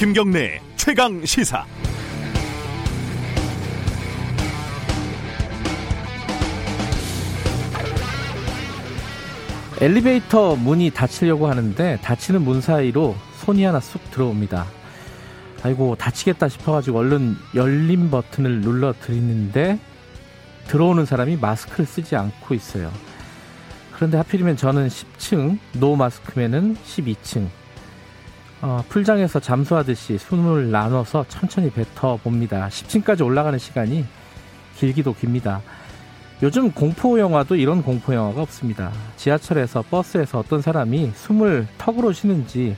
김경래 최강 시사. 엘리베이터 문이 닫히려고 하는데 닫히는 문 사이로 손이 하나 쑥 들어옵니다. 아이고 다치겠다 싶어가지고 얼른 열림 버튼을 눌러 드리는데 들어오는 사람이 마스크를 쓰지 않고 있어요. 그런데 하필이면 저는 10층, 노 마스크맨은 12층. 어, 풀장에서 잠수하듯이 숨을 나눠서 천천히 뱉어 봅니다. 10층까지 올라가는 시간이 길기도 깁니다. 요즘 공포 영화도 이런 공포 영화가 없습니다. 지하철에서 버스에서 어떤 사람이 숨을 턱으로 쉬는지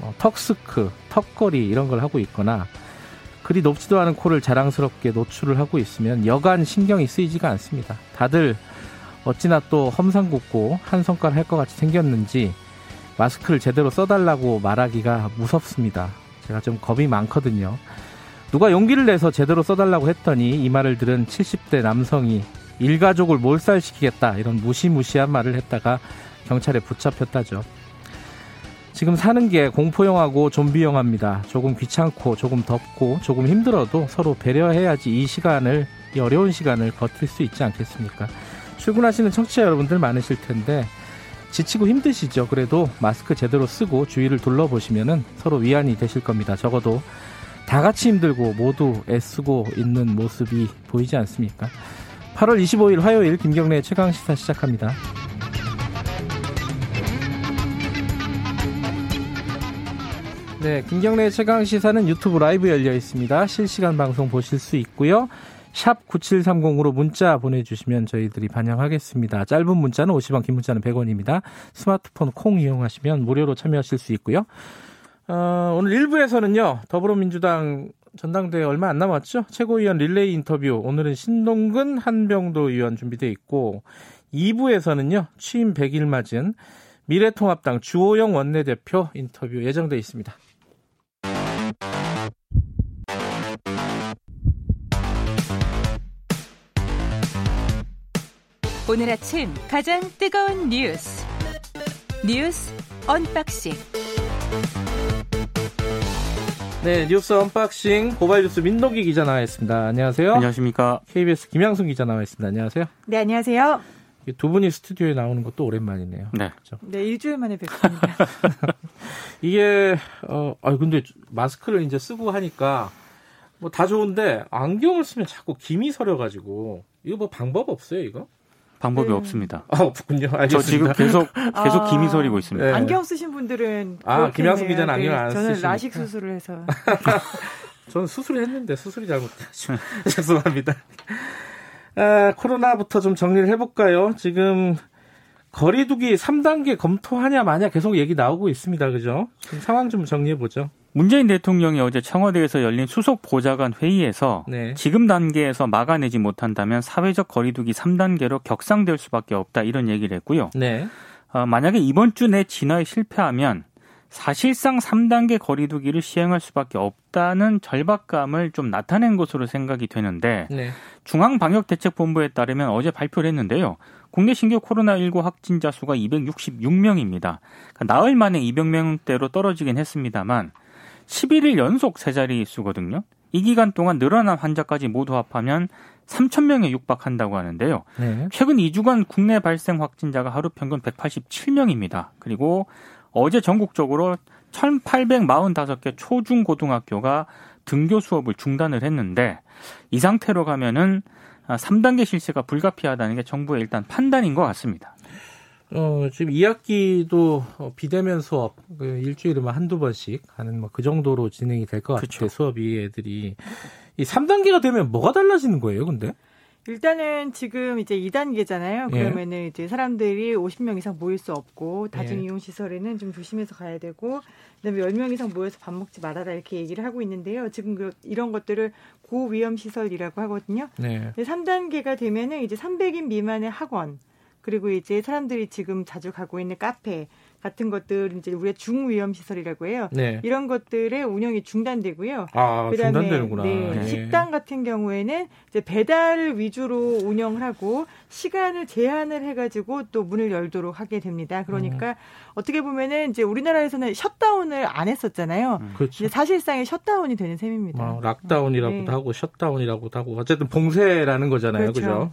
어, 턱스크, 턱걸이 이런 걸 하고 있거나 그리 높지도 않은 코를 자랑스럽게 노출을 하고 있으면 여간 신경이 쓰이지가 않습니다. 다들 어찌나 또 험상궂고 한 손가락 할것 같이 생겼는지 마스크를 제대로 써달라고 말하기가 무섭습니다. 제가 좀 겁이 많거든요. 누가 용기를 내서 제대로 써달라고 했더니 이 말을 들은 70대 남성이 일가족을 몰살시키겠다 이런 무시무시한 말을 했다가 경찰에 붙잡혔다죠. 지금 사는 게 공포영화고 좀비영화입니다. 조금 귀찮고 조금 덥고 조금 힘들어도 서로 배려해야지 이 시간을 이 어려운 시간을 버틸 수 있지 않겠습니까? 출근하시는 청취자 여러분들 많으실 텐데 지치고 힘드시죠. 그래도 마스크 제대로 쓰고 주위를 둘러보시면 서로 위안이 되실 겁니다. 적어도 다 같이 힘들고 모두 애쓰고 있는 모습이 보이지 않습니까? 8월 25일 화요일 김경래 최강 시사 시작합니다. 네, 김경래 최강 시사는 유튜브 라이브 열려 있습니다. 실시간 방송 보실 수 있고요. 샵 9730으로 문자 보내주시면 저희들이 반영하겠습니다. 짧은 문자는 50원, 긴 문자는 100원입니다. 스마트폰 콩 이용하시면 무료로 참여하실 수 있고요. 어, 오늘 1부에서는요, 더불어민주당 전당대회 얼마 안 남았죠? 최고위원 릴레이 인터뷰. 오늘은 신동근 한병도 의원 준비되어 있고, 2부에서는요, 취임 100일 맞은 미래통합당 주호영 원내대표 인터뷰 예정되어 있습니다. 오늘 아침 가장 뜨거운 뉴스 뉴스 unboxing 네 뉴스 unboxing 고발 뉴스 민동기 기자 나와 있습니다. 안녕하세요. 안녕하십니까. KBS 김양순 기자 나와 있습니다. 안녕하세요. 네 안녕하세요. 두 분이 스튜디오에 나오는 것도 오랜만이네요. 네. 그렇죠? 네 일주일 만에 뵙습니다. 이게 어, 아 근데 마스크를 이제 쓰고 하니까 뭐 다 좋은데 안경을 쓰면 자꾸 김이 서려 가지고 이거 뭐 방법 없어요 이거? 방법이 네. 없습니다. 아, 없군요. 알겠습니다. 저 지금 계속 계속 아, 김이 서리고 있습니다. 네. 안경 쓰신 분들은 아. 김양순 기자는 안경을 안 저는 쓰시니까. 라식 수술을 해서 저는 수술을 했는데 수술이 잘못돼가지고 죄송합니다. 아, 코로나부터 좀 정리를 해볼까요? 지금 거리두기 3단계 검토하냐 마냐 계속 얘기 나오고 있습니다. 그죠? 지금 상황 좀 정리해보죠. 문재인 대통령이 어제 청와대에서 열린 수석 보좌관 회의에서 네. 지금 단계에서 막아내지 못한다면 사회적 거리두기 3단계로 격상될 수밖에 없다 이런 얘기를 했고요. 네. 어, 만약에 이번 주 내 진화에 실패하면 사실상 3단계 거리두기를 시행할 수밖에 없다는 절박감을 좀 나타낸 것으로 생각이 되는데 네. 중앙방역대책본부에 따르면 어제 발표를 했는데요. 국내 신규 코로나19 확진자 수가 266명입니다. 그러니까 나흘 만에 200명대로 떨어지긴 했습니다만 11일 연속 세 자리 수거든요. 이 기간 동안 늘어난 환자까지 모두 합하면 3,000명에 육박한다고 하는데요. 네. 최근 2주간 국내 발생 확진자가 하루 평균 187명입니다. 그리고 어제 전국적으로 1,845개 초중고등학교가 등교 수업을 중단을 했는데 이 상태로 가면은 3단계 실시가 불가피하다는 게 정부의 일단 판단인 것 같습니다. 어, 지금 2학기도 어, 비대면 수업 그 일주일에 뭐 한두 번씩 하는 뭐 그 정도로 진행이 될 것 같아요. 그쵸. 수업이 애들이 이 3단계가 되면 뭐가 달라지는 거예요, 근데? 일단은 지금 이제 2단계잖아요. 예. 그러면은 이제 사람들이 50명 이상 모일 수 없고 예. 다중 이용 시설에는 좀 조심해서 가야 되고 그다음에 10명 이상 모여서 밥 먹지 말아라 이렇게 얘기를 하고 있는데요. 지금 그 이런 것들을 고위험 시설이라고 하거든요. 네. 3단계가 되면은 이제 300인 미만의 학원 그리고 이제 사람들이 지금 자주 가고 있는 카페 같은 것들 이제 우리가 중위험 시설이라고 해요. 네. 이런 것들의 운영이 중단되고요. 아, 그다음에 중단되는구나. 네, 네. 식당 같은 경우에는 이제 배달 위주로 운영을 하고 시간을 제한을 해가지고 또 문을 열도록 하게 됩니다. 그러니까 어떻게 보면은 이제 우리나라에서는 shutdown을 안 했었잖아요. 그렇죠. 이제 사실상의 shutdown이 되는 셈입니다. 뭐 lockdown이라고도 네. 하고 shutdown이라고도 하고 어쨌든 봉쇄라는 거잖아요. 그렇죠. 그죠?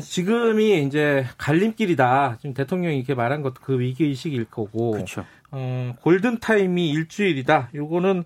지금이 이제 갈림길이다. 지금 대통령이 이렇게 말한 것도 그 위기 의식일 거고. 그렇죠. 어, 골든 타임이 일주일이다. 요거는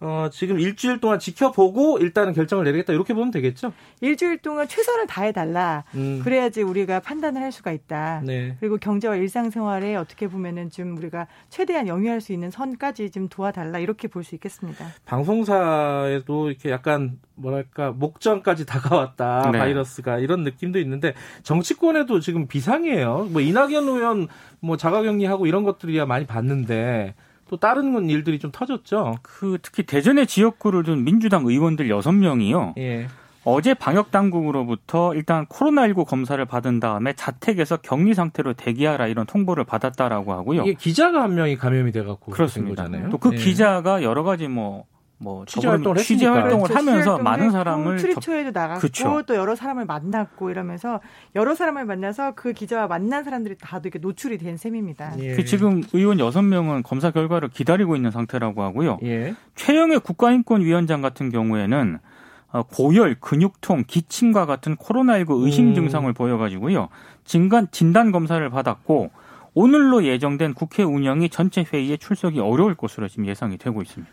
어, 지금 일주일 동안 지켜보고 일단은 결정을 내리겠다. 이렇게 보면 되겠죠? 일주일 동안 최선을 다해달라. 음. 그래야지 우리가 판단을 할 수가 있다. 네. 그리고 경제와 일상생활에 어떻게 보면은 좀 우리가 최대한 영위할 수 있는 선까지 좀 도와달라 이렇게 볼 수 있겠습니다. 방송사에도 이렇게 약간 뭐랄까 목전까지 다가왔다 네. 바이러스가 이런 느낌도 있는데 정치권에도 지금 비상이에요. 뭐 이낙연 의원 뭐 자가격리하고 이런 것들이야 많이 봤는데 또 다른 일들이 좀 터졌죠. 그 특히 대전의 지역구를 둔 민주당 의원들 6명이요. 예. 어제 방역 당국으로부터 일단 코로나19 검사를 받은 다음에 자택에서 격리 상태로 대기하라 이런 통보를 받았다라고 하고요. 이게 기자가 한 명이 감염이 돼 갖고 그렇습니다. 된 거잖아요. 또그 예. 기자가 여러 가지 뭐, 뭐 취재 활동을 취재. 활동을. 하면서 많은 사람을 접- 출입처에도 나갔고 그쵸. 또 여러 사람을 만났고 이러면서 여러 사람을 만나서 그 기자와 만난 사람들이 다도 이렇게 노출이 된 셈입니다. 예. 그 지금 의원 6명은 검사 결과를 기다리고 있는 상태라고 하고요. 예. 최영의 국가인권위원장 같은 경우에는 어, 고열, 근육통, 기침과 같은 코로나19 의심 음. 증상을 보여가지고요. 진단, 진단 검사를 받았고 오늘로 예정된 국회 운영이 전체 회의에 출석이 어려울 것으로 지금 예상이 되고 있습니다.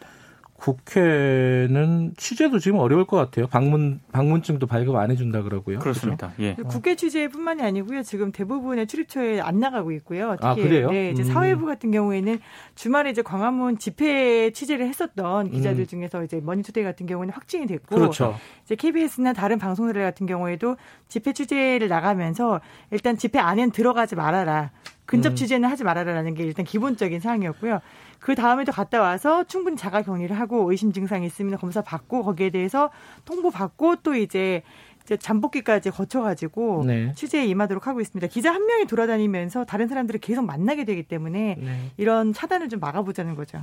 국회는 취재도 지금 어려울 것 같아요. 방문 방문증도 발급 안 해준다 그러고요. 그렇습니다. 예. 국회 취재뿐만이 아니고요. 지금 대부분의 출입처에 안 나가고 있고요. 아, 특히 그래요? 네, 이제 음. 사회부 같은 경우에는 주말에 이제 광화문 집회 취재를 했었던 기자들 음. 중에서 이제 머니투데이 같은 경우는 확진이 됐고 그렇죠. 이제 KBS나 다른 방송들 같은 경우에도 집회 취재를 나가면서 일단 집회 안엔 들어가지 말아라. 근접 음. 취재는 하지 말아라라는 게 일단 기본적인 사항이었고요. 그 다음에도 갔다 와서 충분히 자가 격리를 하고 의심 증상이 있으면 검사 받고 거기에 대해서 통보 받고 또 이제 이제 잠복기까지 거쳐가지고 네. 취재에 임하도록 하고 있습니다. 기자 한 명이 돌아다니면서 다른 사람들을 계속 만나게 되기 때문에 네. 이런 차단을 좀 막아보자는 거죠.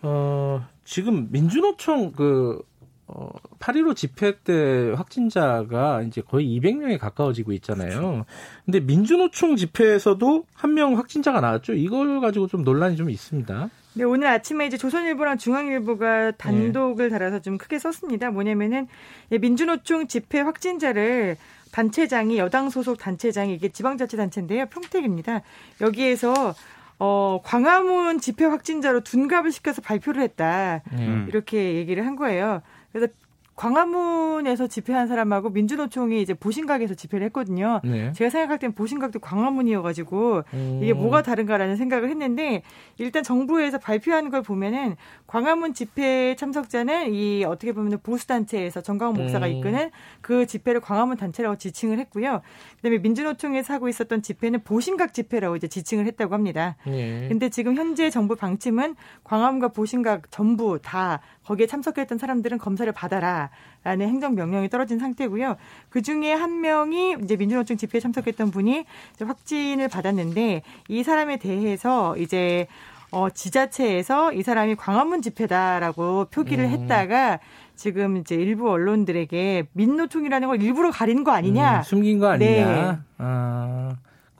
어, 지금 민주노총 그, 어, 8.15 집회 때 확진자가 이제 거의 200명에 가까워지고 있잖아요. 근데 민주노총 집회에서도 한 명 확진자가 나왔죠. 이걸 가지고 좀 논란이 좀 있습니다. 네, 오늘 아침에 이제 조선일보랑 중앙일보가 단독을 달아서 좀 크게 썼습니다. 뭐냐면은 예, 민주노총 집회 확진자를 단체장이 여당 소속 단체장이 이게 지방자치단체인데요. 평택입니다. 여기에서 어, 광화문 집회 확진자로 둔갑을 시켜서 발표를 했다. 음. 이렇게 얘기를 한 거예요. 그래서 광화문에서 집회한 사람하고 민주노총이 이제 보신각에서 집회를 했거든요. 네. 제가 생각할 땐 보신각도 광화문이어가지고 음. 이게 뭐가 다른가라는 생각을 했는데 일단 정부에서 발표하는 걸 보면은 광화문 집회 참석자는 이 어떻게 보면 보수 단체에서 정광훈 목사가 음. 이끄는 그 집회를 광화문 단체라고 지칭을 했고요. 그다음에 민주노총에서 하고 있었던 집회는 보신각 집회라고 이제 지칭을 했다고 합니다. 예. 근데 지금 현재 정부 방침은 광화문과 보신각 전부 다 거기에 참석했던 사람들은 검사를 받아라 라는 행정 명령이 떨어진 상태고요. 그 중에 한 명이 이제 민주노총 집회에 참석했던 분이 확진을 받았는데 이 사람에 대해서 이제 어, 지자체에서 이 사람이 광화문 집회다라고 표기를 음. 했다가 지금 이제 일부 언론들에게 민노총이라는 걸 일부러 가리는 거 아니냐. 음, 숨긴 거 아니냐. 네. 아,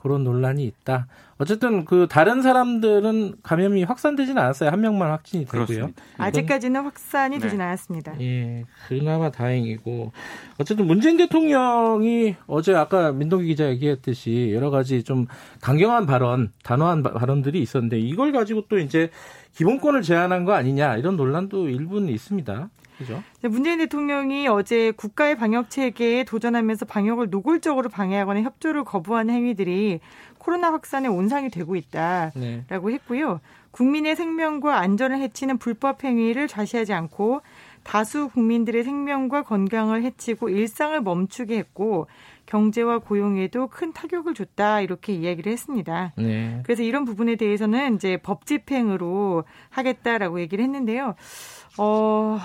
그런 논란이 있다. 어쨌든 그 다른 사람들은 감염이 확산되지는 않았어요. 한 명만 확진이 되고요. 그렇습니다. 아직까지는 확산이 네. 되진 않았습니다. 예, 그나마 다행이고 어쨌든 문재인 대통령이 어제 아까 민동기 기자 얘기했듯이 여러 가지 좀 강경한 발언, 단호한 바- 발언들이 있었는데 이걸 가지고 또 이제 기본권을 제한한 거 아니냐 이런 논란도 일부는 있습니다. 그죠? 네, 문재인 대통령이 어제 국가의 방역 체계에 도전하면서 방역을 노골적으로 방해하거나 협조를 거부하는 행위들이 코로나 확산의 온상이 되고 있다라고 네. 했고요. 국민의 생명과 안전을 해치는 불법 행위를 좌시하지 않고 다수 국민들의 생명과 건강을 해치고 일상을 멈추게 했고 경제와 고용에도 큰 타격을 줬다 이렇게 이야기를 했습니다. 네. 그래서 이런 부분에 대해서는 이제 법 집행으로 하겠다라고 얘기를 했는데요. 어,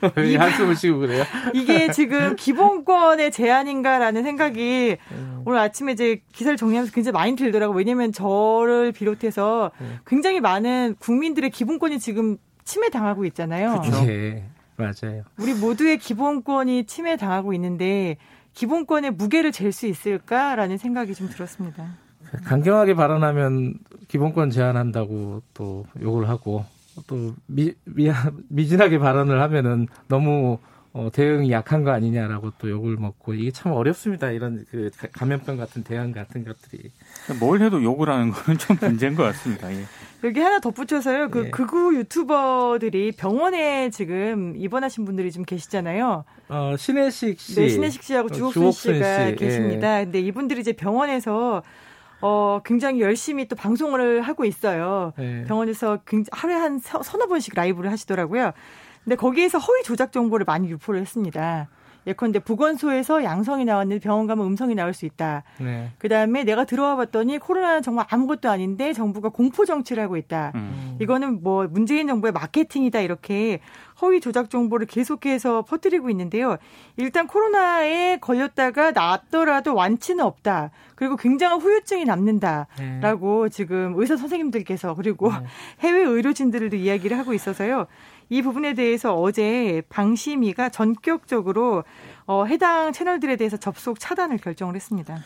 왜 한숨을 쉬고 그래요? 이게 지금 기본권의 제한인가라는 생각이 음. 오늘 아침에 이제 기사를 정리하면서 굉장히 많이 들더라고요. 왜냐면 저를 비롯해서 음. 굉장히 많은 국민들의 기본권이 지금 침해당하고 있잖아요. 그렇죠. 네, 맞아요. 우리 모두의 기본권이 침해당하고 있는데 기본권의 무게를 잴 수 있을까라는 생각이 좀 들었습니다. 강경하게 발언하면 기본권 제한한다고 또 욕을 하고 또 미, 미, 미진하게 발언을 하면은 너무 어, 대응이 약한 거 아니냐라고 또 욕을 먹고 이게 참 어렵습니다. 이런 그 감염병 같은 대응 같은 것들이 뭘 해도 욕을 하는 거는 좀 문제인 것 같습니다. 예. 여기 하나 덧붙여서요. 그 예. 극우 유튜버들이 병원에 지금 입원하신 분들이 좀 계시잖아요. 어, 신혜식 씨, 네, 신혜식 씨하고 어, 주옥순, 주옥순 씨가 씨. 계십니다. 예. 근데 이분들이 이제 병원에서 어, 굉장히 열심히 또 방송을 하고 있어요. 네. 병원에서 하루에 한 서너 번씩 라이브를 하시더라고요. 근데 거기에서 허위 조작 정보를 많이 유포를 했습니다. 예컨대 보건소에서 양성이 나왔는데 병원 가면 음성이 나올 수 있다. 네. 그 다음에 내가 들어와 봤더니 코로나는 정말 아무것도 아닌데 정부가 공포 정치를 하고 있다. 음. 이거는 뭐 문재인 정부의 마케팅이다 이렇게 허위 조작 정보를 계속해서 퍼뜨리고 있는데요. 일단 코로나에 걸렸다가 낫더라도 완치는 없다. 그리고 굉장한 후유증이 남는다라고 네. 지금 의사 선생님들께서 그리고 네. 해외 의료진들도 이야기를 하고 있어서요. 이 부분에 대해서 어제 방심위가 전격적으로 어, 해당 채널들에 대해서 접속 차단을 결정을 했습니다.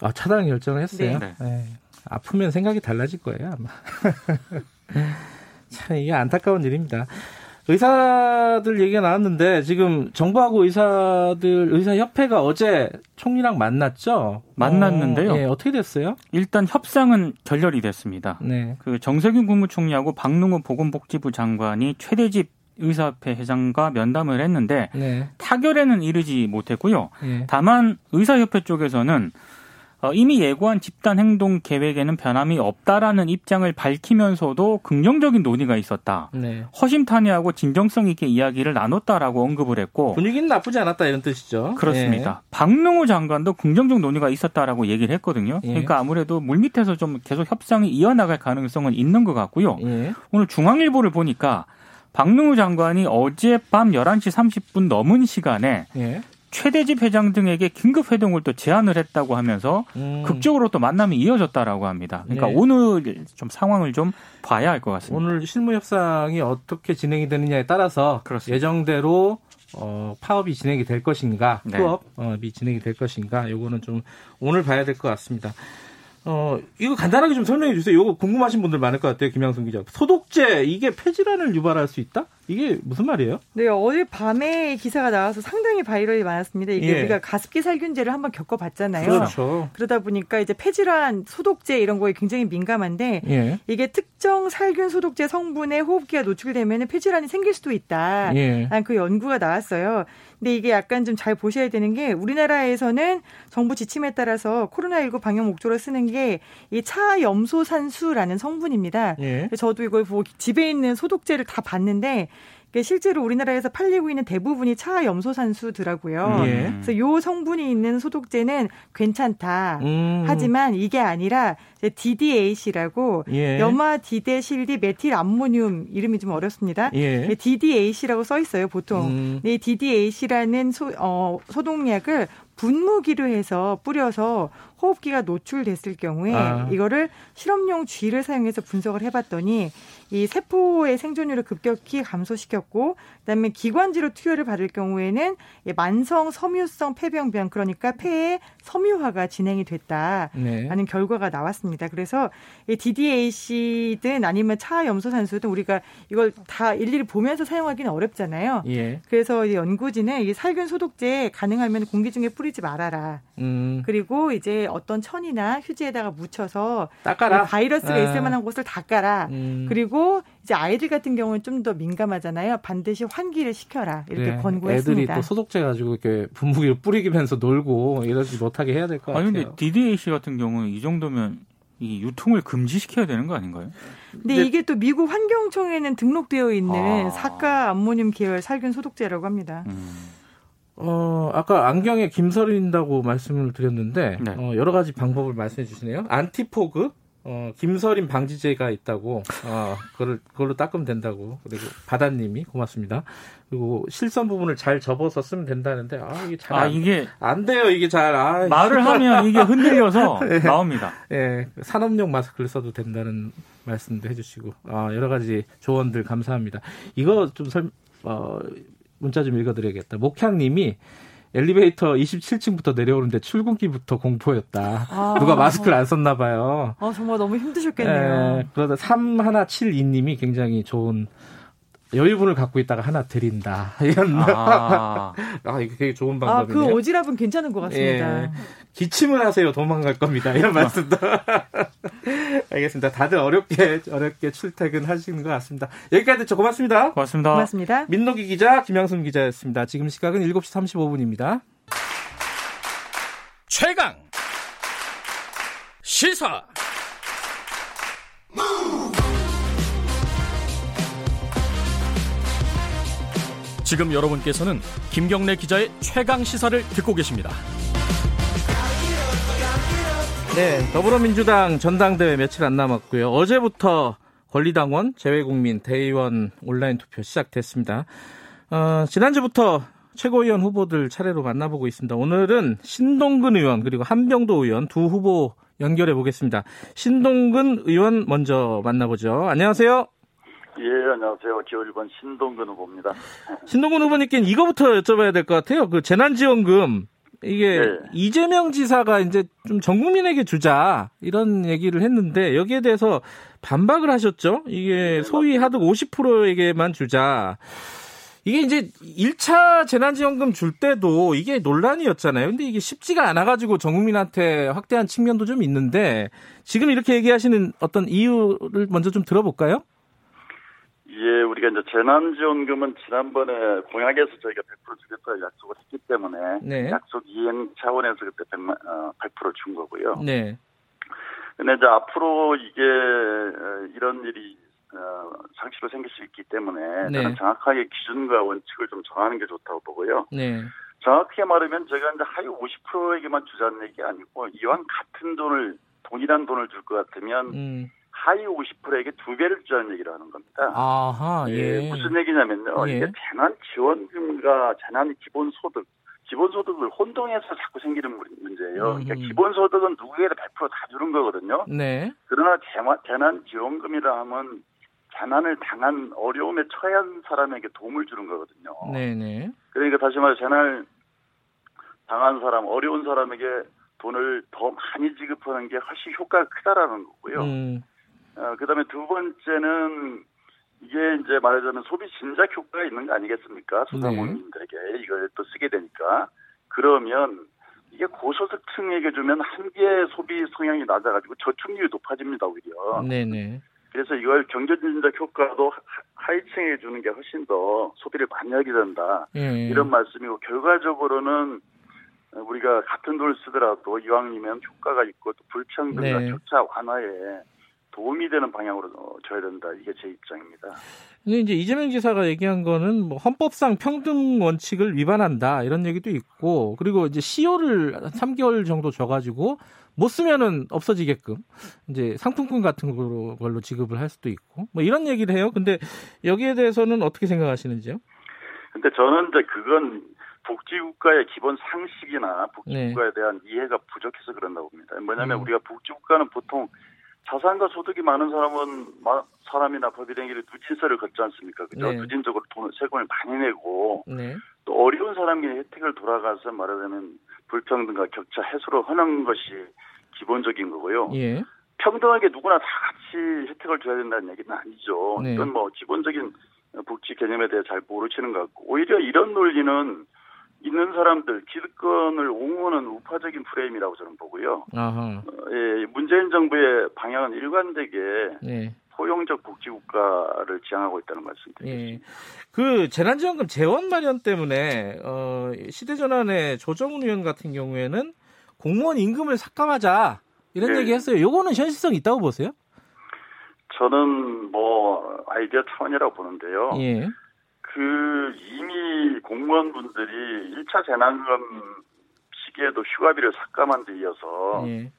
아, 차단 결정을 했어요? 네. 네. 아프면 생각이 달라질 거예요, 아마. 참, 이게 안타까운 일입니다. 의사들 얘기가 나왔는데 지금 정부하고 의사들 의사협회가 어제 총리랑 만났죠. 만났는데요. 어, 예, 어떻게 됐어요? 일단 협상은 결렬이 됐습니다. 네. 그 정세균 국무총리하고 박능우 보건복지부 장관이 최대집 의사협회 회장과 면담을 했는데 네. 타결에는 이르지 못했고요. 네. 다만 의사협회 쪽에서는 어, 이미 예고한 집단 행동 계획에는 변함이 없다라는 입장을 밝히면서도 긍정적인 논의가 있었다. 네. 허심탄회하고 진정성 있게 이야기를 나눴다라고 언급을 했고 분위기는 나쁘지 않았다 이런 뜻이죠. 그렇습니다. 네. 박능호 장관도 긍정적 논의가 있었다라고 얘기를 했거든요. 예. 그러니까 아무래도 물밑에서 좀 계속 협상이 이어나갈 가능성은 있는 것 같고요. 예. 오늘 중앙일보를 보니까 박능우 장관이 어젯밤 11시 30분 넘은 시간에 예. 최대집 회장 등에게 긴급 회동을 또 제안을 했다고 하면서 음. 극적으로 또 만남이 이어졌다라고 합니다. 그러니까 네. 오늘 좀 상황을 좀 봐야 할 것 같습니다. 오늘 실무 협상이 어떻게 진행이 되느냐에 따라서 그렇습니다. 예정대로 어, 파업이 진행이 될 것인가, 네. 투업이 진행이 될 것인가, 요거는 좀 오늘 봐야 될 것 같습니다. 어, 이거 간단하게 좀 설명해 주세요. 이거 궁금하신 분들 많을 것 같아요. 김양순 기자. 소독제, 이게 폐질환을 유발할 수 있다? 이게 무슨 말이에요? 네, 어제 밤에 기사가 나와서 상당히 viral이 많았습니다. 이게 예. 우리가 가습기 살균제를 한번 겪어봤잖아요. 그렇죠. 그러다 보니까 이제 폐질환, 소독제 이런 거에 굉장히 민감한데 예. 이게 특정 살균 소독제 성분에 호흡기가 노출되면 폐질환이 생길 수도 있다. 예. 그 연구가 나왔어요. 근데 이게 약간 좀 잘 보셔야 되는 게 우리나라에서는 정부 지침에 따라서 코로나19 방역 목적으로 쓰는 게 이 차아염소산수라는 성분입니다. 예. 저도 이걸 보고 집에 있는 소독제를 다 봤는데 실제로 우리나라에서 팔리고 있는 대부분이 차염소산수더라고요. 예. 그래서 요 성분이 있는 소독제는 괜찮다. 음. 하지만 이게 아니라 DDAC라고 예. 염화 디데실디 메틸 암모늄 이름이 좀 어렵습니다. 예. DDAC라고 써 있어요, 보통. 음. 이 DDAC라는 소, 어, 소독약을 분무기로 해서 뿌려서 호흡기가 노출됐을 경우에 아. 이거를 실험용 쥐를 사용해서 분석을 해봤더니 이 세포의 생존율을 급격히 감소시켰고 그다음에 기관지로 투여를 받을 경우에는 만성 섬유성 폐병변 그러니까 폐의 섬유화가 진행이 됐다라는 네. 결과가 나왔습니다. 그래서 이 DDAC든 아니면 차염소산수든 우리가 이걸 다 일일이 보면서 사용하기는 어렵잖아요. 예. 그래서 연구진은 이 살균 소독제 가능하면 공기 중에 뿌리지 말아라. 음. 그리고 이제 어떤 천이나 휴지에다가 묻혀서 닦아라. 바이러스가 아. 있을 만한 곳을 닦아라. 음. 그리고 이제 아이들 같은 경우는 좀 더 민감하잖아요. 반드시 환기를 시켜라 이렇게 네. 권고했습니다. 애들이 또 소독제 가지고 이렇게 분무기를 뿌리면서 놀고 이러지 못하게 해야 될 것 같아요. 아니 근데 DDAC 같은 경우는 이 정도면 이 유통을 금지시켜야 되는 거 아닌가요? 근데 이게 또 미국 환경청에는 등록되어 있는 아. 사카 암모늄 계열 살균 소독제라고 합니다. 음. 어, 아까 안경에 김서린다고 말씀을 드렸는데, 네. 어, 여러 가지 방법을 말씀해 주시네요. 안티포그, 어, 김서림 방지제가 있다고, 어, 그걸, 그걸로 닦으면 된다고. 그리고 바다님이 고맙습니다. 그리고 실선 부분을 잘 접어서 쓰면 된다는데, 아, 이게 잘. 아, 안, 이게 안 돼요, 이게 잘. 아, 말을 하면 이게 흔들려서 예. 나옵니다. 예, 산업용 마스크를 써도 된다는 말씀도 해주시고, 아, 여러 가지 조언들 감사합니다. 이거 좀 설, 어, 문자 좀 읽어드려야겠다. 목향님이 엘리베이터 27층부터 내려오는데 출근길부터 공포였다. 아. 누가 마스크를 안 썼나 봐요. 아, 정말 너무 힘드셨겠네요. 예, 그러다 3172님이 굉장히 좋은 여유분을 갖고 있다가 하나 드린다. 이런. 아, 아, 이거 되게 좋은 아, 그 방법이네요. 오지랖은 괜찮은 것 같습니다. 예. 기침을 하세요. 도망갈 겁니다. 이런 말씀도. 알겠습니다. 다들 어렵게, 어렵게 출퇴근 하시는 것 같습니다. 여기까지 듣죠. 고맙습니다. 고맙습니다. 고맙습니다. 민노기 기자, 김양순 기자였습니다. 지금 시각은 7시 35분입니다. 최강 시사 지금 여러분께서는 김경래 기자의 최강 시사를 듣고 계십니다. 네, 더불어민주당 전당대회 며칠 안 남았고요. 어제부터 권리당원, 재외국민, 대의원 온라인 투표 시작됐습니다. 어, 지난주부터 최고위원 후보들 차례로 만나보고 있습니다. 오늘은 신동근 의원 그리고 한병도 의원 두 후보 연결해 보겠습니다. 신동근 의원 먼저 만나보죠. 안녕하세요. 예, 안녕하세요. 기호 1번 신동근 후보입니다. 신동근 후보님께는 이거부터 여쭤봐야 될 것 같아요. 그 재난지원금 이게 네. 이재명 지사가 이제 좀 전 국민에게 주자 이런 얘기를 했는데 여기에 대해서 반박을 하셨죠. 이게 소위 하듯 50%에게만 주자. 이게 이제 1차 재난지원금 줄 때도 이게 논란이었잖아요. 근데 이게 쉽지가 않아가지고 전 국민한테 확대한 측면도 좀 있는데 지금 이렇게 얘기하시는 어떤 이유를 먼저 좀 들어볼까요? 예, 우리가 이제 재난지원금은 지난번에 공약에서 저희가 100% 주겠다고 약속을 했기 때문에 네. 약속 이행 차원에서 그때 100만, 어, 100%준 거고요. 네. 근데 이제 앞으로 이게 어, 이런 일이 어, 상시로 생길 수 있기 때문에 네. 저는 정확하게 기준과 원칙을 좀 정하는 게 좋다고 보고요. 네. 정확하게 말하면 제가 이제 하위 50%에게만 주자는 얘기 아니고 이왕 같은 돈을 동일한 돈을 줄 것 같으면 음. 하위 50%에게 두 배를 주자는 얘기를 하는 겁니다. 아하, 예. 무슨 얘기냐면요. 예. 이게 재난 지원금과 재난 기본 소득, 기본 소득을 혼동해서 자꾸 생기는 문- 문제예요. 그러니까 음흠. 기본 소득은 누구에게 100%다 주는 거거든요. 네. 그러나 재난 지원금이라 하면 재난을 당한 어려움에 처한 사람에게 도움을 주는 거거든요. 네네. 그러니까 다시 말해 재난을 당한 사람, 어려운 사람에게 돈을 더 많이 지급하는 게 훨씬 효과가 크다라는 거고요. 음, 어, 그다음에 두 번째는 이게 이제 말하자면 소비 진작 효과가 있는 거 아니겠습니까? 네. 소상공인들에게 이걸 또 쓰게 되니까 그러면 이게 고소득층에게 주면 한계 소비 성향이 낮아가지고 저축률이 높아집니다 오히려. 네네. 그래서 이걸 경제 진작 효과도 하- 하위층에 주는 게 훨씬 더 소비를 많이 하게 된다. 예. 이런 말씀이고 결과적으로는 우리가 같은 돈을 쓰더라도 이왕이면 효과가 있고 또 불평등과 네. 격차 완화에 도움이 되는 방향으로 어, 줘야 된다. 이게 제 입장입니다. 근데 이제 이재명 지사가 얘기한 거는 뭐 헌법상 평등 원칙을 위반한다 이런 얘기도 있고 그리고 이제 시효를 3개월 정도 줘가지고 못 쓰면은 없어지게끔 이제 상품권 같은 걸로, 걸로 지급을 할 수도 있고 뭐 이런 얘기를 해요. 근데 여기에 대해서는 어떻게 생각하시는지요? 근데 저는 이제 그건 복지국가의 기본 상식이나 복지국가에 대한 이해가 부족해서 그런다고 봅니다. 뭐냐면 음. 우리가 복지국가는 보통 자산과 소득이 많은 사람은 마- 사람이나 법인에게 누진세를 걷지 않습니까? 그죠? 네. 누진적으로 돈을 세금을 많이 내고 네. 또 어려운 사람에게 혜택을 돌아가서 말하자면 불평등과 격차 해소를 하는 것이 기본적인 거고요. 예. 평등하게 누구나 다 같이 혜택을 줘야 된다는 얘기는 아니죠. 네. 이건 뭐 기본적인 복지 개념에 대해 잘 모르시는 것 같고 오히려 이런 논리는 있는 사람들 기득권을 옹호하는 우파적인 프레임이라고 저는 보고요. 아하. 어, 예, 문재인 정부의 방향은 일관되게 네. 포용적 복지국가를 지향하고 있다는 예. 말씀드리겠습니다. 그 재난지원금 재원 마련 때문에 어, 시대전환의 조정훈 의원 같은 경우에는 공무원 임금을 삭감하자 이런 네. 얘기했어요. 요거는 현실성 있다고 보세요? 저는 뭐 아이디어 차원이라고 보는데요. 예. 그 이미 공무원분들이 1차 재난금 시기에도 휴가비를 삭감한 데 이어서 예.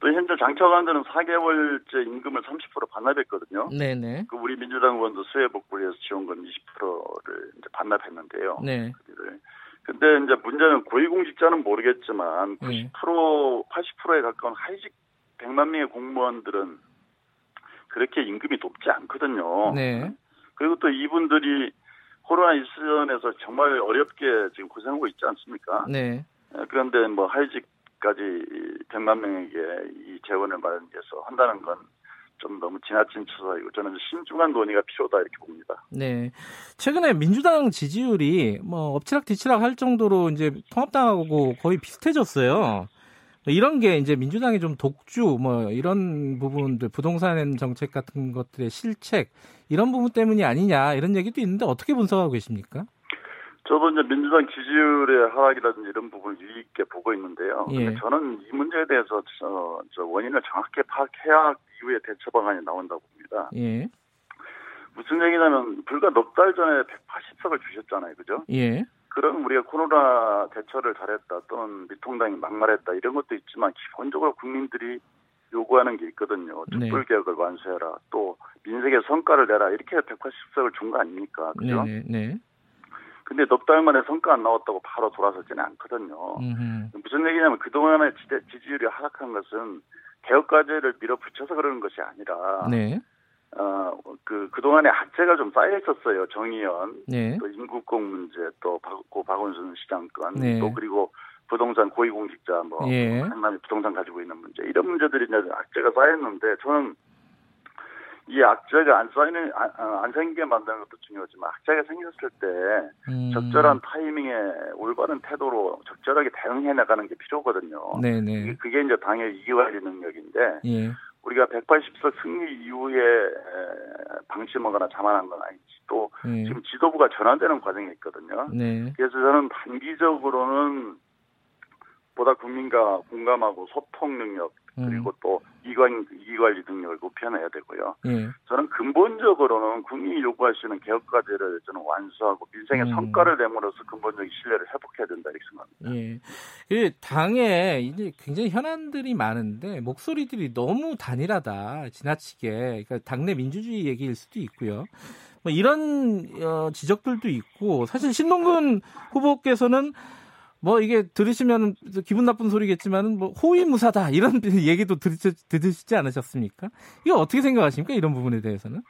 또 현재 장차관들은 4개월째 임금을 30% 반납했거든요. 네네. 그 우리 민주당 의원도 수혜복구에서 지원금 20%를 이제 반납했는데요. 네. 근데 이제 문제는 고위공직자는 모르겠지만 90% 네. 80%에 가까운 하위직 100만 명의 공무원들은 그렇게 임금이 높지 않거든요. 네. 그리고 또 이분들이 코로나 이전에서 정말 어렵게 지금 고생하고 있지 않습니까? 네. 에, 그런데 뭐 하위직까지 100만 명에게 이 재원을 마련해서 한다는 건 좀 너무 지나친 처사이고 저는 신중한 논의가 필요하다 이렇게 봅니다. 네. 최근에 민주당 지지율이 뭐 엎치락 뒤치락 할 정도로 이제 통합당하고 거의 비슷해졌어요. 이런 게 이제 민주당의 좀 독주 뭐 이런 부분들 부동산 정책 같은 것들의 실책 이런 부분 때문이 아니냐 이런 얘기도 있는데 어떻게 분석하고 계십니까? 저도 이제 민주당 지지율의 하락이라든지 이런 부분을 유의 있게 보고 있는데요. 예. 저는 이 문제에 대해서 저, 저 원인을 정확히 파악해야 이후에 대처 방안이 나온다고 봅니다. 예. 무슨 얘기냐면 불과 넉 달 전에 180석을 주셨잖아요. 그죠? 예. 그럼 우리가 코로나 대처를 잘했다 또는 미통당이 막말했다 이런 것도 있지만 기본적으로 국민들이 요구하는 게 있거든요. 네. 촛불 개혁을 완수해라. 또 민생의 성과를 내라. 이렇게 180석을 준 거 아닙니까? 그죠? 네, 네. 근데 넉 달 만에 성과 안 나왔다고 바로 돌아서지는 않거든요. 음. 무슨 얘기냐면 그동안의 지지율이 하락한 것은 개혁과제를 밀어붙여서 그러는 것이 아니라 네. 어, 그, 그동안에 악재가 좀 쌓여 있었어요. 정의연, 네. 또 인국공 문제, 또 박, 고 박원순 시장 건, 네. 또 그리고 부동산 고위공직자, 뭐, 예. 한남이 부동산 가지고 있는 문제, 이런 문제들이 이제 악재가 쌓였는데, 저는 이 악재가 안 쌓이는, 안, 어, 안 생기게 만드는 것도 중요하지만, 악재가 생겼을 때, 음. 적절한 타이밍에 올바른 태도로 적절하게 대응해 나가는 게 필요하거든요. 네, 그게- 네. 그게 이제 당의 이기관리 능력인데, 예. 우리가 180석 승리 이후에 에, 방심하거나 자만한 건 아니지. 또 예. 지금 지도부가 전환되는 과정이 있거든요. 네. 그래서 저는 단기적으로는 보다 국민과 공감하고 소통 능력 음. 그리고 또 이관 이관리 능력을 높여내야 되고요. 예. 저는 근본적으로는 국민이 요구하시는 개혁 과제를 저는 완수하고 민생의 음. 성과를 내므로써 근본적인 신뢰를 회복해야 된다 이렇게 생각합니다. 예. 그 당에 이제 굉장히 현안들이 많은데 목소리들이 너무 단일하다, 지나치게. 그러니까 당내 민주주의 얘기일 수도 있고요. 뭐 이런 어, 지적들도 있고 사실 신동근 후보께서는 뭐 이게 들으시면 기분 나쁜 소리겠지만은 뭐 호위무사다 이런 얘기도 들으시, 들으시지 않으셨습니까? 이거 어떻게 생각하십니까? 이런 부분에 대해서는?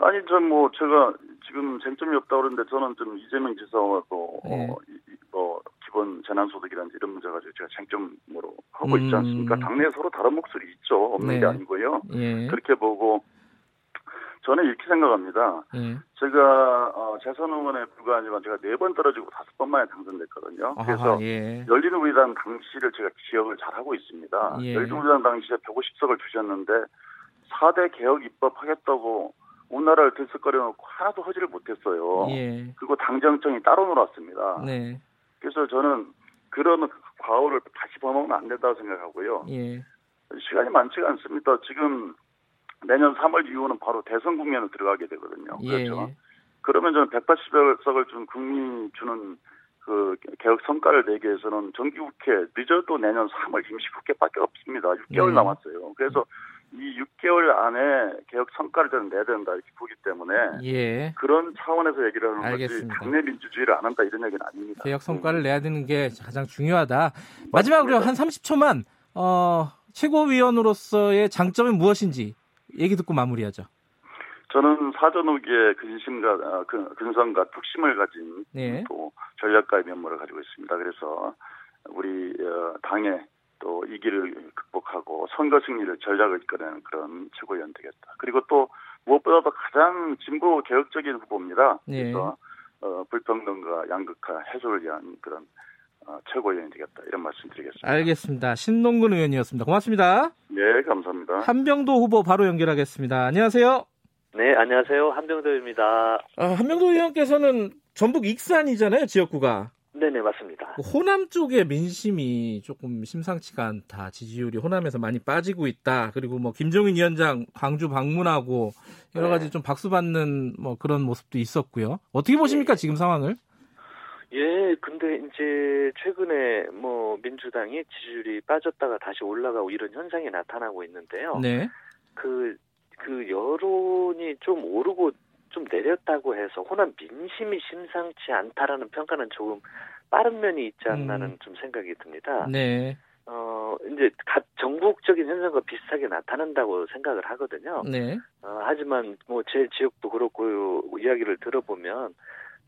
아니, 전 뭐, 제가 지금 쟁점이 없다고 그러는데 저는 좀 이재명 지사와도, 네. 어, 이- 이- 뭐, 기본 재난소득이라든지 이런 문제 가지고 제가 쟁점으로 하고 있지 음. 않습니까? 당내에 서로 다른 목소리 있죠. 없는 네. 게 아니고요. 예. 그렇게 보고, 저는 이렇게 생각합니다. 예. 제가, 어, 재선 의원에 불과하지만 제가 네 번 떨어지고 다섯 번 만에 당선됐거든요. 그래서 아하, 예. 열린우리당 당시를 제가 기억을 잘 하고 있습니다. 예. 열린우리당 당시에 150석을 주셨는데 4대 개혁 입법하겠다고 우리나라를 들썩거려 놓고 하나도 허지를 못했어요. 예. 그리고 당정청이 따로 놀았습니다. 네. 그래서 저는 그런 과오를 다시 범하면 안 된다고 생각하고요. 예. 시간이 많지가 않습니다. 지금 내년 3월 이후는 바로 대선 국면으로 들어가게 되거든요. 예. 그렇죠. 그러면 저는 180석을 준 국민이 주는 그 개혁 성과를 내기 위해서는 정기국회 늦어도 내년 3월 임시국회밖에 없습니다. 6개월 네. 남았어요. 그래서 이 6개월 안에 개혁 성과를 저는 내야 된다 이렇게 보기 때문에 예. 그런 차원에서 얘기를 하는 알겠습니다. 거지 당내 민주주의를 안 한다 이런 얘기는 아닙니다. 개혁 성과를 내야 되는 게 가장 중요하다. 마지막으로 한 30초만 어, 최고위원으로서의 장점은 무엇인지 얘기 듣고 마무리하죠. 저는 사전 후기에 근심과 어, 근- 근성과 뚝심을 가진 네. 또 전략가의 면모를 가지고 있습니다. 그래서 우리 어, 당의 또 이기를 극복하고 선거 승리를 전략을 이끌어내는 그런 최고위원 되겠다. 그리고 또 무엇보다도 가장 진보 개혁적인 후보입니다. 네. 그래서 어, 불평등과 양극화 해소를 위한 그런 어, 최고위원이 되겠다 이런 말씀드리겠습니다. 알겠습니다. 신동근 의원이었습니다. 고맙습니다. 네, 감사합니다. 한병도 후보 바로 연결하겠습니다. 안녕하세요. 네, 안녕하세요. 한병도입니다. 아, 한병도 의원께서는 전북 익산이잖아요, 지역구가. 네네, 맞습니다. 호남 쪽의 민심이 조금 심상치가 않다. 지지율이 호남에서 많이 빠지고 있다. 그리고 뭐 김종인 위원장 광주 방문하고 여러 가지 네. 좀 박수 받는 뭐 그런 모습도 있었고요. 어떻게 보십니까 지금 상황을? 예, 근데 이제 최근에 뭐 민주당이 지지율이 빠졌다가 다시 올라가고 이런 현상이 나타나고 있는데요. 네. 그, 그 여론이 좀 오르고 좀 내렸다고 해서 호남 민심이 심상치 않다라는 평가는 조금 빠른 면이 있지 않나는 음. 좀 생각이 듭니다. 네. 어, 이제 각 전국적인 현상과 비슷하게 나타난다고 생각을 하거든요. 네. 어, 하지만 뭐 제 지역도 그렇고 이야기를 들어보면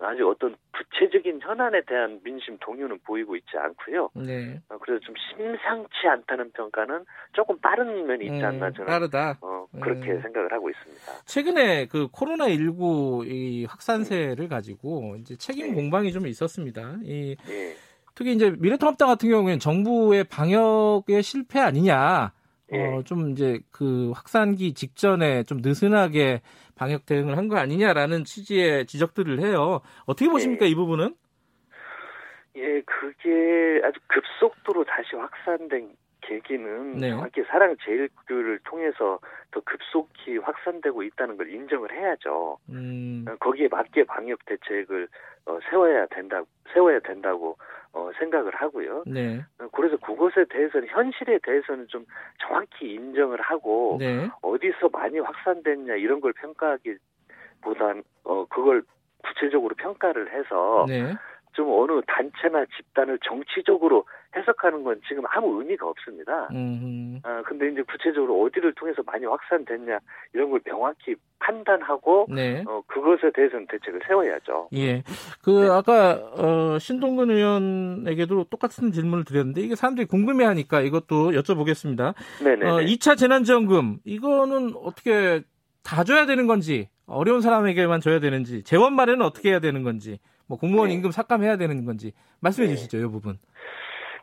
아주 어떤 구체적인 현안에 대한 민심 동요는 보이고 있지 않고요. 네. 어, 그래서 좀 심상치 않다는 평가는 조금 빠른 면이 있지 않나 음, 저는 빠르다. 어, 그렇게 음. 생각을 하고 있습니다. 최근에 그 코로나 19이 확산세를 가지고 이제 책임 네. 공방이 좀 있었습니다. 이 예. 특히 이제 미래통합당 같은 경우에는 정부의 방역의 실패 아니냐. 예. 어, 좀 이제 그 확산기 직전에 좀 느슨하게 방역 대응을 한 거 아니냐라는 취지의 지적들을 해요. 어떻게 보십니까, 예. 이 부분은? 예, 그게 아주 급속도로 다시 확산된 계기는 네. 정확히 사랑 제일교를 통해서 더 급속히 확산되고 있다는 걸 인정을 해야죠. 음, 어, 거기에 맞게 방역 대책을 어, 세워야 된다 세워야 된다고 어, 생각을 하고요. 네. 어, 그래서 그것에 대해서는 현실에 대해서는 좀 정확히 인정을 하고 네. 어디서 많이 확산됐냐 이런 걸 평가하기보단 어 그걸 구체적으로 평가를 해서 네. 좀 어느 단체나 집단을 정치적으로 해석하는 건 지금 아무 의미가 없습니다. 음, 아 근데 이제 구체적으로 어디를 통해서 많이 확산됐냐 이런 걸 명확히 판단하고 네. 어 그것에 대해서는 대책을 세워야죠. 예. 그, 아까, 어, 신동근 의원에게도 똑같은 질문을 드렸는데, 이게 사람들이 궁금해 하니까 이것도 여쭤보겠습니다. 네네. 어, 2차 재난지원금, 이거는 어떻게 다 줘야 되는 건지, 어려운 사람에게만 줘야 되는지, 재원 마련은 어떻게 해야 되는 건지, 뭐 공무원 네. 임금 삭감해야 되는 건지, 말씀해 네. 주시죠, 이 부분.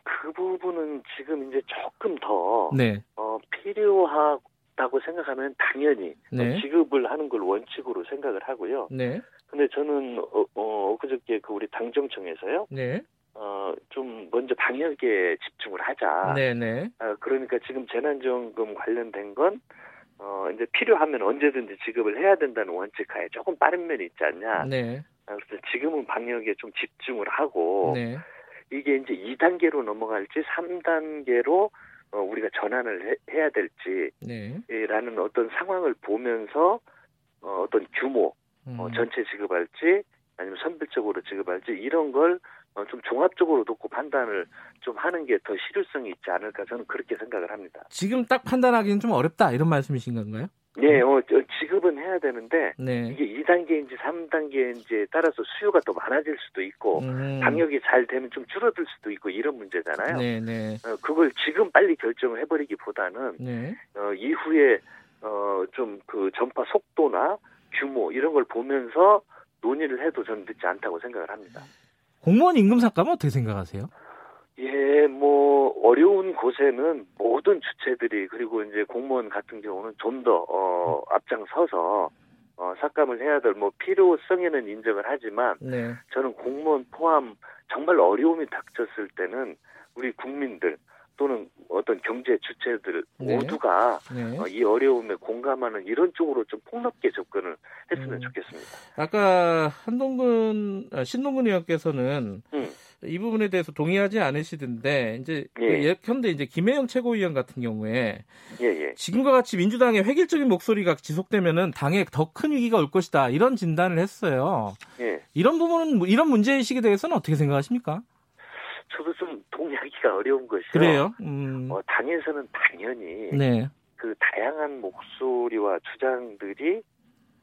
그 부분은 지금 이제 조금 더 네. 어, 필요하다고 생각하면 당연히 네. 어, 지급을 하는 걸 원칙으로 생각을 하고요. 네. 근데 저는 어, 어 엊그저께 그 우리 당정청에서요. 네. 어, 좀 먼저 방역에 집중을 하자. 네. 네. 아, 그러니까 지금 재난지원금 관련된 건 어, 이제 필요하면 언제든지 지급을 해야 된다는 원칙하에 조금 빠른 면이 있지 않냐. 네. 아, 그래서 지금은 방역에 좀 집중을 하고 네. 이게 이제 2단계로 넘어갈지 3단계로 어, 우리가 전환을 해, 야 될지 네. 라는 어떤 상황을 보면서 어, 어떤 규모 음. 어, 전체 지급할지 아니면 선별적으로 지급할지 이런 걸 어, 좀 종합적으로 놓고 판단을 좀 하는 게 더 실효성이 있지 않을까 저는 그렇게 생각을 합니다. 지금 딱 판단하기는 좀 어렵다, 이런 말씀이신 건가요? 예, 어, 저 지급은 해야 되는데 네. 이게 2단계인지 3단계인지에 따라서 수요가 더 많아질 수도 있고 음. 방역이 잘 되면 좀 줄어들 수도 있고 이런 문제잖아요. 네. 네. 어, 그걸 지금 빨리 결정을 해버리기보다는 네. 어, 이후에 어, 좀 그 전파 속도나 규모 이런 걸 보면서 논의를 해도 저는 늦지 않다고 생각을 합니다. 공무원 임금 삭감은 어떻게 생각하세요? 예, 뭐 어려운 곳에는 모든 주체들이 그리고 이제 공무원 같은 경우는 좀더 어, 앞장서서 어, 삭감을 해야 될 뭐 필요성에는 인정을 하지만 네. 저는 공무원 포함 정말 어려움이 닥쳤을 때는 우리 국민들 또는 어떤 경제 주체들 네. 모두가 네. 어, 이 어려움에 공감하는 이런 쪽으로 좀 폭넓게 접근을 했으면 음. 좋겠습니다. 아까 한동근 아, 신동근 의원께서는 음. 이 부분에 대해서 동의하지 않으시던데 이제 예. 예컨대 이제 김혜영 최고위원 같은 경우에 예, 예. 지금과 같이 민주당의 획일적인 목소리가 지속되면은 당에 더 큰 위기가 올 것이다 이런 진단을 했어요. 예. 이런 부분은 이런 문제 의식에 대해서는 어떻게 생각하십니까? 저도 좀 동의하기가 어려운 것이요. 그래요? 음. 어, 당에서는 당연히 네. 그 다양한 목소리와 주장들이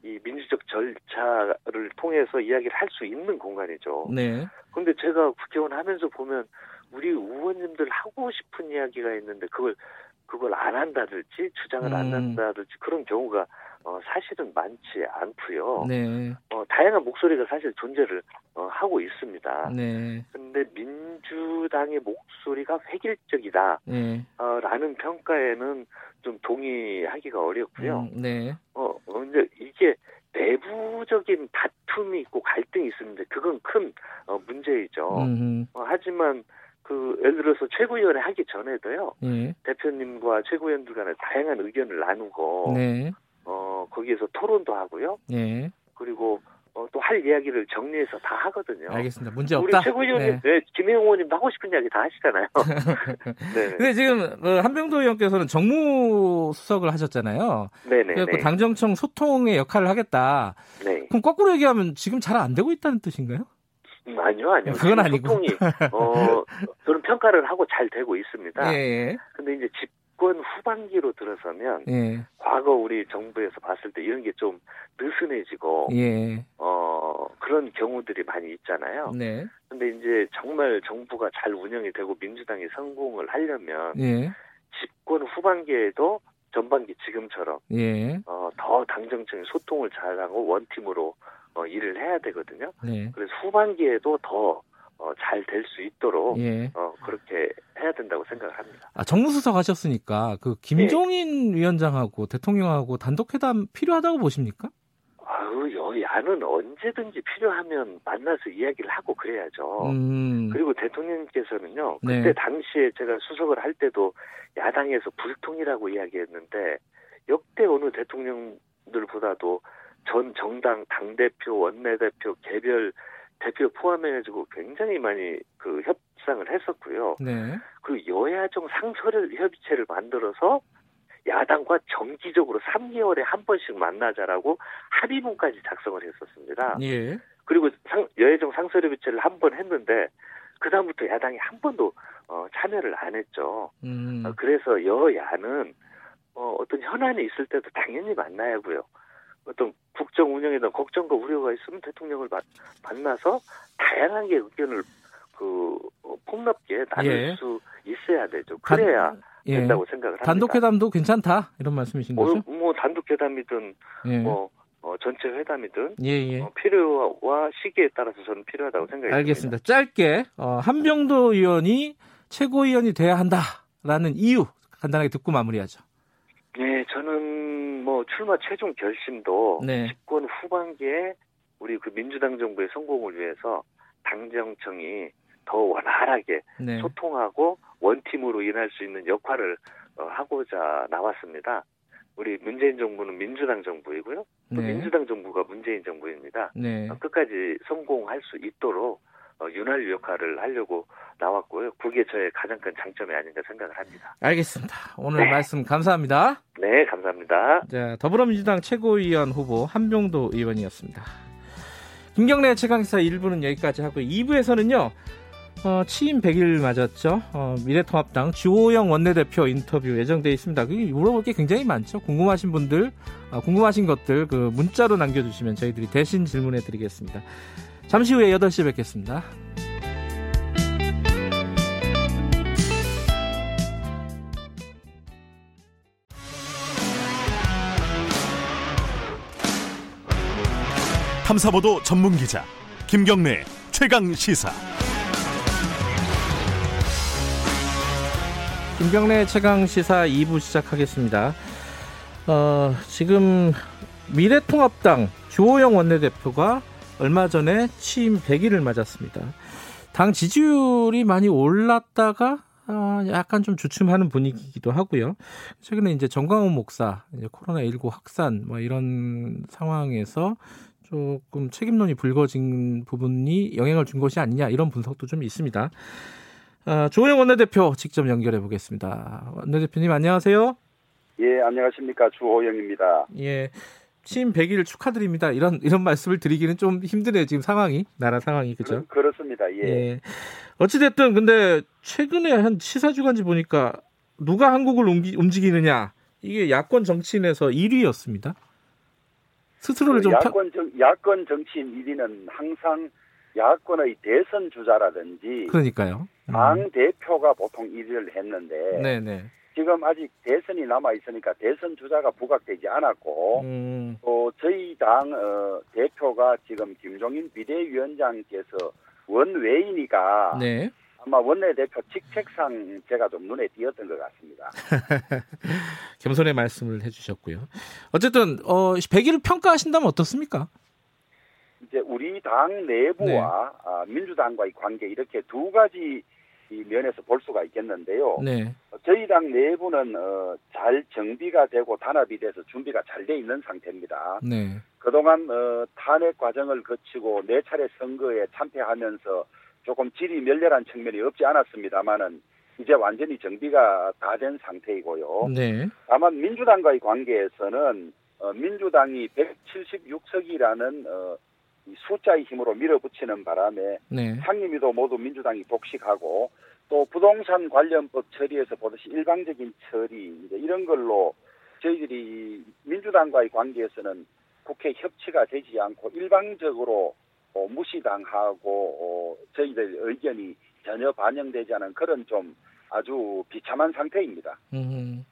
이 민주적 절차를 통해서 이야기를 할 수 있는 공간이죠. 네. 근데 제가 국회의원 하면서 보면 우리 의원님들 하고 싶은 이야기가 있는데 그걸 그걸 안 한다든지 주장을 안 음. 한다든지 그런 경우가 어, 사실은 많지 않고요. 네. 어, 다양한 목소리가 사실 존재를 어, 하고 있습니다. 네. 근데 민주당의 목소리가 획일적이다. 네. 어, 라는 평가에는 좀 동의하기가 어렵고요. 음, 네. 어, 어, 근데 이게 내부적인 다툼이 있고 갈등이 있었는데 그건 큰 어, 문제이죠. 음, 어, 하지만 그 예를 들어서 최고위원회 하기 전에도요 예. 대표님과 최고위원들 간에 다양한 의견을 나누고 네. 어 거기에서 토론도 하고요 예. 그리고 어, 또 할 이야기를 정리해서 다 하거든요. 알겠습니다. 문제 우리 없다. 최고위원님, 네. 네. 김혜영 의원님 하고 싶은 이야기 다 하시잖아요. 네. 근데 지금 어, 한병도 의원께서는 정무 수석을 하셨잖아요. 네네. 그래서 당정청 소통의 역할을 하겠다. 네. 그럼 거꾸로 얘기하면 지금 잘 안 되고 있다는 뜻인가요? 음, 아니요, 아니요. 그건 아니고. 소통이, 어, 저는 평가를 하고 잘 되고 있습니다. 예, 근데 이제 집 권 후반기로 들어서면, 예, 과거 우리 정부에서 봤을 때 이런 게 좀 느슨해지고, 예, 어, 그런 경우들이 많이 있잖아요. 네, 근데 이제 정말 정부가 잘 운영이 되고 민주당이 성공을 하려면, 예, 집권 후반기에도 전반기 지금처럼, 예, 어, 더 당정청이 소통을 잘하고 원팀으로 어, 일을 해야 되거든요. 네, 그래서 후반기에도 더 어, 잘 될 수 있도록 예. 어, 그렇게 해야 된다고 생각을 합니다. 아, 정무수석 하셨으니까 그 김종인 위원장하고 대통령하고 단독 회담 필요하다고 보십니까? 아유, 여야는 언제든지 필요하면 만나서 이야기를 하고 그래야죠. 음, 그리고 대통령께서는요, 네. 그때 당시에 제가 수석을 할 때도 야당에서 불통이라고 이야기했는데, 역대 어느 대통령들보다도 전 정당, 당대표, 원내대표, 개별 대표 포함해가지고 굉장히 많이 그 협상을 했었고요. 네, 그리고 여야정 상설 협의체를 만들어서 야당과 정기적으로 3개월에 한 번씩 만나자라고 합의문까지 작성을 했었습니다. 예, 그리고 상, 여야정 상설협의체를 한 번 했는데 그 다음부터 야당이 한 번도 어, 참여를 안 했죠. 음, 어, 그래서 여야는 어, 어떤 현안이 있을 때도 당연히 만나야고요. 어떤 국정 운영에 대한 걱정과 우려가 있으면 대통령을 마- 만나서 다양한 게 의견을 그 어, 폭넓게 나눌 예. 수 있어야 되죠. 단- 그래야 예. 된다고 생각을 합니다. 단독 회담도 괜찮다 이런 말씀이신 뭐, 거죠? 뭐 단독 회담이든 예, 뭐 어, 전체 회담이든 예, 예. 어, 필요와 시기에 따라서 저는 필요하다고 생각이 알겠습니다. 짧게 어, 한병도 의원이 최고위원이 돼야 한다라는 이유 간단하게 듣고 마무리하죠. 네, 저는 뭐 출마 최종 결심도 네. 집권 후반기에 우리 그 민주당 정부의 성공을 위해서 당정청이 더 원활하게 네. 소통하고 원팀으로 일할 수 있는 역할을 어, 하고자 나왔습니다. 우리 문재인 정부는 민주당 정부이고요. 또 네. 민주당 정부가 문재인 정부입니다. 네. 어, 끝까지 성공할 수 있도록 어, 윤활유 역할을 하려고 나왔고요. 그게 저의 가장 큰 장점이 아닌가 생각을 합니다. 알겠습니다. 오늘 말씀 감사합니다. 네, 감사합니다. 자, 더불어민주당 최고위원 후보 한병도 의원이었습니다. 김경래 최강시사 1부는 여기까지 하고요. 2부에서는요. 어, 취임 100일 맞았죠. 어, 미래통합당 주호영 원내대표 인터뷰 예정되어 있습니다. 그게 물어볼 게 굉장히 많죠. 궁금하신 분들, 어, 궁금하신 것들 그 문자로 남겨주시면 저희들이 대신 질문해 드리겠습니다. 잠시 후에 8시에 뵙겠습니다. 탐사보도 전문 기자 김경래 최강 시사. 김경래 최강 시사 2부 시작하겠습니다. 어, 지금 미래통합당 주호영 원내대표가 얼마 전에 취임 100일을 맞았습니다. 당 지지율이 많이 올랐다가 아, 약간 좀 주춤하는 분위기이기도 하고요. 최근에 이제 정광훈 목사 이제 코로나19 확산 뭐 이런 상황에서 조금 책임론이 불거진 부분이 영향을 준 것이 아니냐 이런 분석도 좀 있습니다. 아, 조영 원내대표 직접 연결해 보겠습니다. 원내대표님 안녕하세요. 예, 안녕하십니까. 주호영입니다. 예. 취임 100일 축하드립니다. 이런 이런 말씀을 드리기는 좀 힘드네요. 지금 상황이 나라 상황이 그죠? 그, 렇습니다 예. 예. 어찌 됐든 근데 최근에 한 시사 주간지 보니까 누가 한국을 옮기, 움직이느냐 이게 야권 정치인에서 1위였습니다. 스스로를 좀 펴- 그 야권 정 야권 정치인 1위는 항상 야권의 대선 주자라든지 그러니까요. 음. 당 대표가 보통 1위를 했는데 네네. 지금 아직 대선이 남아 있으니까 대선 주자가 부각되지 않았고 음, 또 저희 당 어, 대표가 지금 김종인 비대위원장께서 원외이니까 네. 아마 원내대표 직책상 제가 좀 눈에 띄었던 것 같습니다. 겸손의 말씀을 해주셨고요. 어쨌든 어 100일을 평가하신다면 어떻습니까? 이제 우리 당 내부와 네. 아, 민주당과의 관계 이렇게 두 가지 이 면에서 볼 수가 있겠는데요. 네. 저희 당 내부는 어, 잘 정비가 되고 단합이 돼서 준비가 잘 돼 있는 상태입니다. 네. 그동안 어, 탄핵 과정을 거치고 네 차례 선거에 참패하면서 조금 질이 멸렬한 측면이 없지 않았습니다만은 이제 완전히 정비가 다 된 상태이고요. 네. 다만 민주당과의 관계에서는 어, 민주당이 176석이라는 어, 이 숫자의 힘으로 밀어붙이는 바람에 네. 상임위도 모두 민주당이 독식하고 또 부동산 관련법 처리에서 보듯이 일방적인 처리 이제 이런 걸로 저희들이 민주당과의 관계에서는 국회 협치가 되지 않고 일방적으로 어, 무시당하고 어, 저희들 의견이 전혀 반영되지 않은 그런 좀 아주 비참한 상태입니다. 음.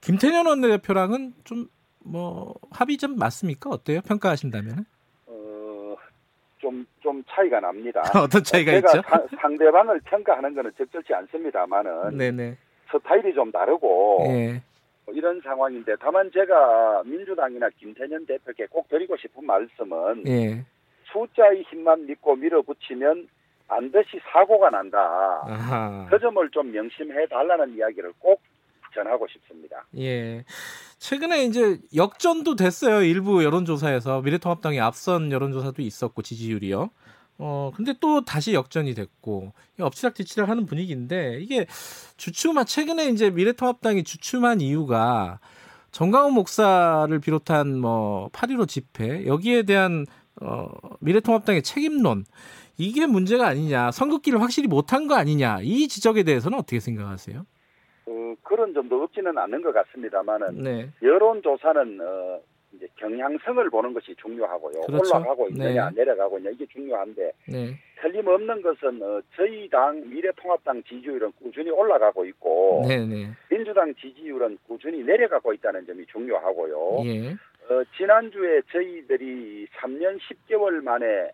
김태년 원내대표랑은 좀 뭐 합의 좀 맞습니까? 어때요? 평가하신다면? 어, 좀, 좀 차이가 납니다. 어떤 차이가 제가 있죠? 사- 상대방을 평가하는 것은 적절치 않습니다만은 네네. 스타일이 좀 다르고 예. 뭐 이런 상황인데 다만 제가 민주당이나 김태년 대표께 꼭 드리고 싶은 말씀은 예. 숫자의 힘만 믿고 밀어붙이면 반드시 사고가 난다. 아하. 그 점을 좀 명심해 달라는 이야기를 꼭 전하고 싶습니다. 예. 최근에 이제 역전도 됐어요. 일부 여론조사에서 미래통합당이 앞선 여론조사도 있었고 지지율이요. 어 근데 또 다시 역전이 됐고 엎치락뒤치락 하는 분위기인데 이게 주춤한 최근에 이제 미래통합당이 주춤한 이유가 정강훈 목사를 비롯한 뭐 8.15 집회 여기에 대한 어 미래통합당의 책임론 이게 문제가 아니냐 선긋기를 확실히 못한 거 아니냐 이 지적에 대해서는 어떻게 생각하세요? 어, 그런 점도 없지는 않는 것 같습니다만은 네. 여론조사는 어, 이제 경향성을 보는 것이 중요하고요. 그렇죠. 올라가고 있느냐 네. 내려가고 있냐 이게 중요한데 네. 틀림없는 것은 어, 저희 당 미래통합당 지지율은 꾸준히 올라가고 있고 네네. 민주당 지지율은 꾸준히 내려가고 있다는 점이 중요하고요. 예. 어, 지난주에 저희들이 3년 10개월 만에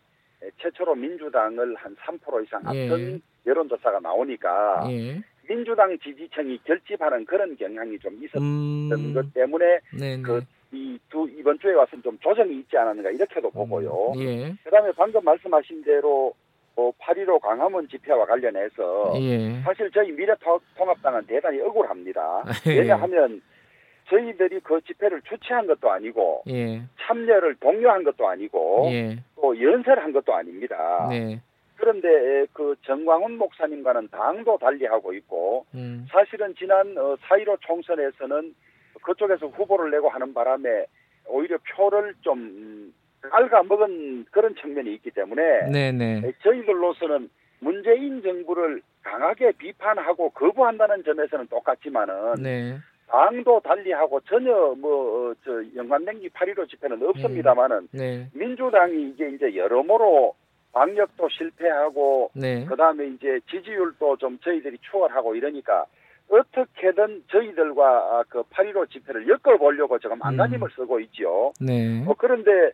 최초로 민주당을 한 3% 이상 앞선 예. 여론조사가 나오니까 예. 민주당 지지층이 결집하는 그런 경향이 좀 있었던 음. 것 때문에 네네. 그이 두 이번 주에 와서는 좀 조정이 있지 않았는가 이렇게도 보고요. 예. 그다음에 방금 말씀하신 대로 어, 8.15 광화문 집회와 관련해서 예. 사실 저희 미래통합당은 대단히 억울합니다. 예. 왜냐하면 저희들이 그 집회를 주최한 것도 아니고 예. 참여를 독려한 것도 아니고 예. 또 연설한 것도 아닙니다. 네. 그런데 그 정광훈 목사님과는 당도 달리하고 있고 음. 사실은 지난 어, 4.15 총선에서는 그쪽에서 후보를 내고 하는 바람에 오히려 표를 좀 음, 갉아먹은 그런 측면이 있기 때문에 네네. 저희들로서는 문재인 정부를 강하게 비판하고 거부한다는 점에서는 똑같지만은 네. 당도 달리하고 전혀 뭐저 연관된 기 8.15 집회는 없습니다만은 네. 민주당이 이게 이제 여러모로 방역도 실패하고 네. 그다음에 이제 지지율도 좀 저희들이 추월하고 이러니까 어떻게든 저희들과 그 8.15 집회를 엮어보려고 지금 안간힘을 쓰고 있지요. 네. 어, 그런데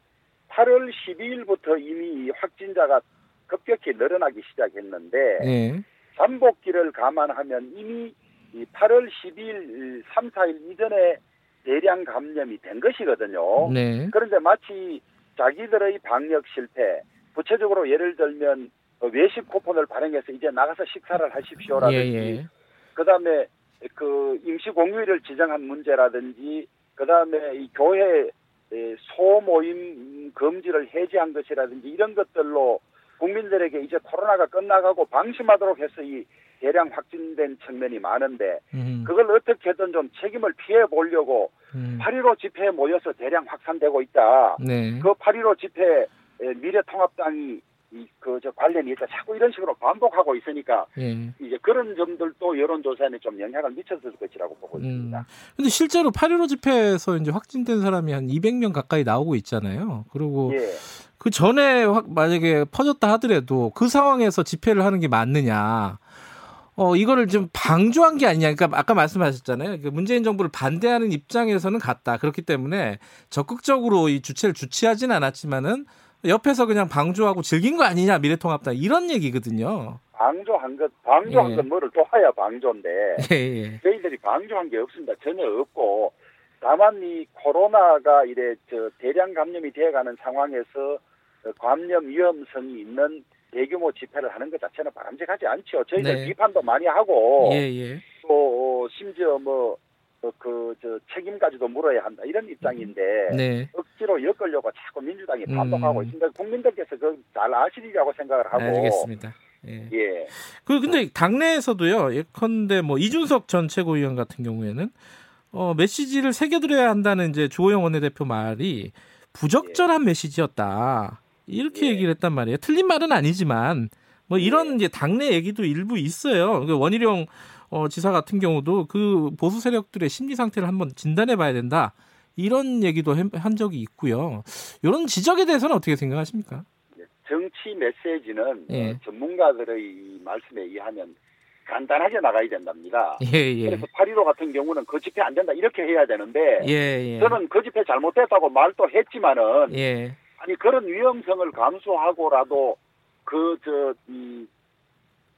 8월 12일부터 이미 확진자가 급격히 늘어나기 시작했는데 네. 잠복기를 감안하면 이미 이 8월 12일, 3, 4일 이전에 대량 감염이 된 것이거든요. 네. 그런데 마치 자기들의 방역 실패, 구체적으로 예를 들면 어, 외식 쿠폰을 발행해서 이제 나가서 식사를 하십시오라든지, 예, 예. 그다음에 그 임시 공휴일을 지정한 문제라든지, 그다음에 이 교회 에, 소모임 금지를 해제한 것이라든지 이런 것들로 국민들에게 이제 코로나가 끝나가고 방심하도록 해서 이 대량 확진된 측면이 많은데 음. 그걸 어떻게든 좀 책임을 피해 보려고 음. 8.15 집회에 모여서 대량 확산되고 있다. 네. 그8.15 집회 미래통합당이 그저 관련이 있다. 자꾸 이런 식으로 반복하고 있으니까 예. 이제 그런 점들도 여론조사에 좀 영향을 미쳤을 것이라고 보고 음. 있습니다. 근데 실제로 8.15 집회에서 이제 확진된 사람이 한 200명 가까이 나오고 있잖아요. 그리고 예. 그 전에 확 만약에 퍼졌다 하더라도 그 상황에서 집회를 하는 게 맞느냐. 어, 이거를 좀 방조한 게 아니냐. 그러니까 아까 말씀하셨잖아요. 그 문재인 정부를 반대하는 입장에서는 같다. 그렇기 때문에 적극적으로 이 주체를 주치하진 않았지만은 옆에서 그냥 방조하고 즐긴 거 아니냐. 미래통합당. 이런 얘기거든요. 방조한 것, 방조한 예. 건 뭐를 또 하야 방조인데 예, 예. 저희들이 방조한 게 없습니다. 전혀 없고 다만 이 코로나가 이래 저 대량 감염이 되어가는 상황에서 어, 감염 위험성이 있는 대규모 집회를 하는 것 자체는 바람직하지 않죠. 저희들 네. 비판도 많이 하고 예, 예. 또 어, 심지어 뭐 그 저 책임까지도 물어야 한다 이런 입장인데 네. 억지로 엮으려고 자꾸 민주당이 음. 반복하고 있습니다. 국민들께서 그 잘 아시리라고 생각을 하고 알겠습니다. 예. 예. 그 근데 당내에서도요. 예컨대 뭐 이준석 전 최고위원 같은 경우에는 어 메시지를 새겨드려야 한다는 이제 주호영 원내대표 말이 부적절한 메시지였다. 이렇게 예. 얘기를 했단 말이에요. 틀린 말은 아니지만 뭐 이런 예. 이제 당내 얘기도 일부 있어요. 그 원희룡 어, 지사 같은 경우도 그 보수 세력들의 심리 상태를 한번 진단해 봐야 된다. 이런 얘기도 한- 한 적이 있고요. 이런 지적에 대해서는 어떻게 생각하십니까? 정치 메시지는 예. 어, 전문가들의 말씀에 의하면 간단하게 나가야 된답니다. 예, 예. 그래서 8.15 같은 경우는 그 집회 안 된다 이렇게 해야 되는데 예, 예. 저는 그 집회 잘못됐다고 말도 했지만은 예. 아니 그런 위험성을 감수하고라도 그저이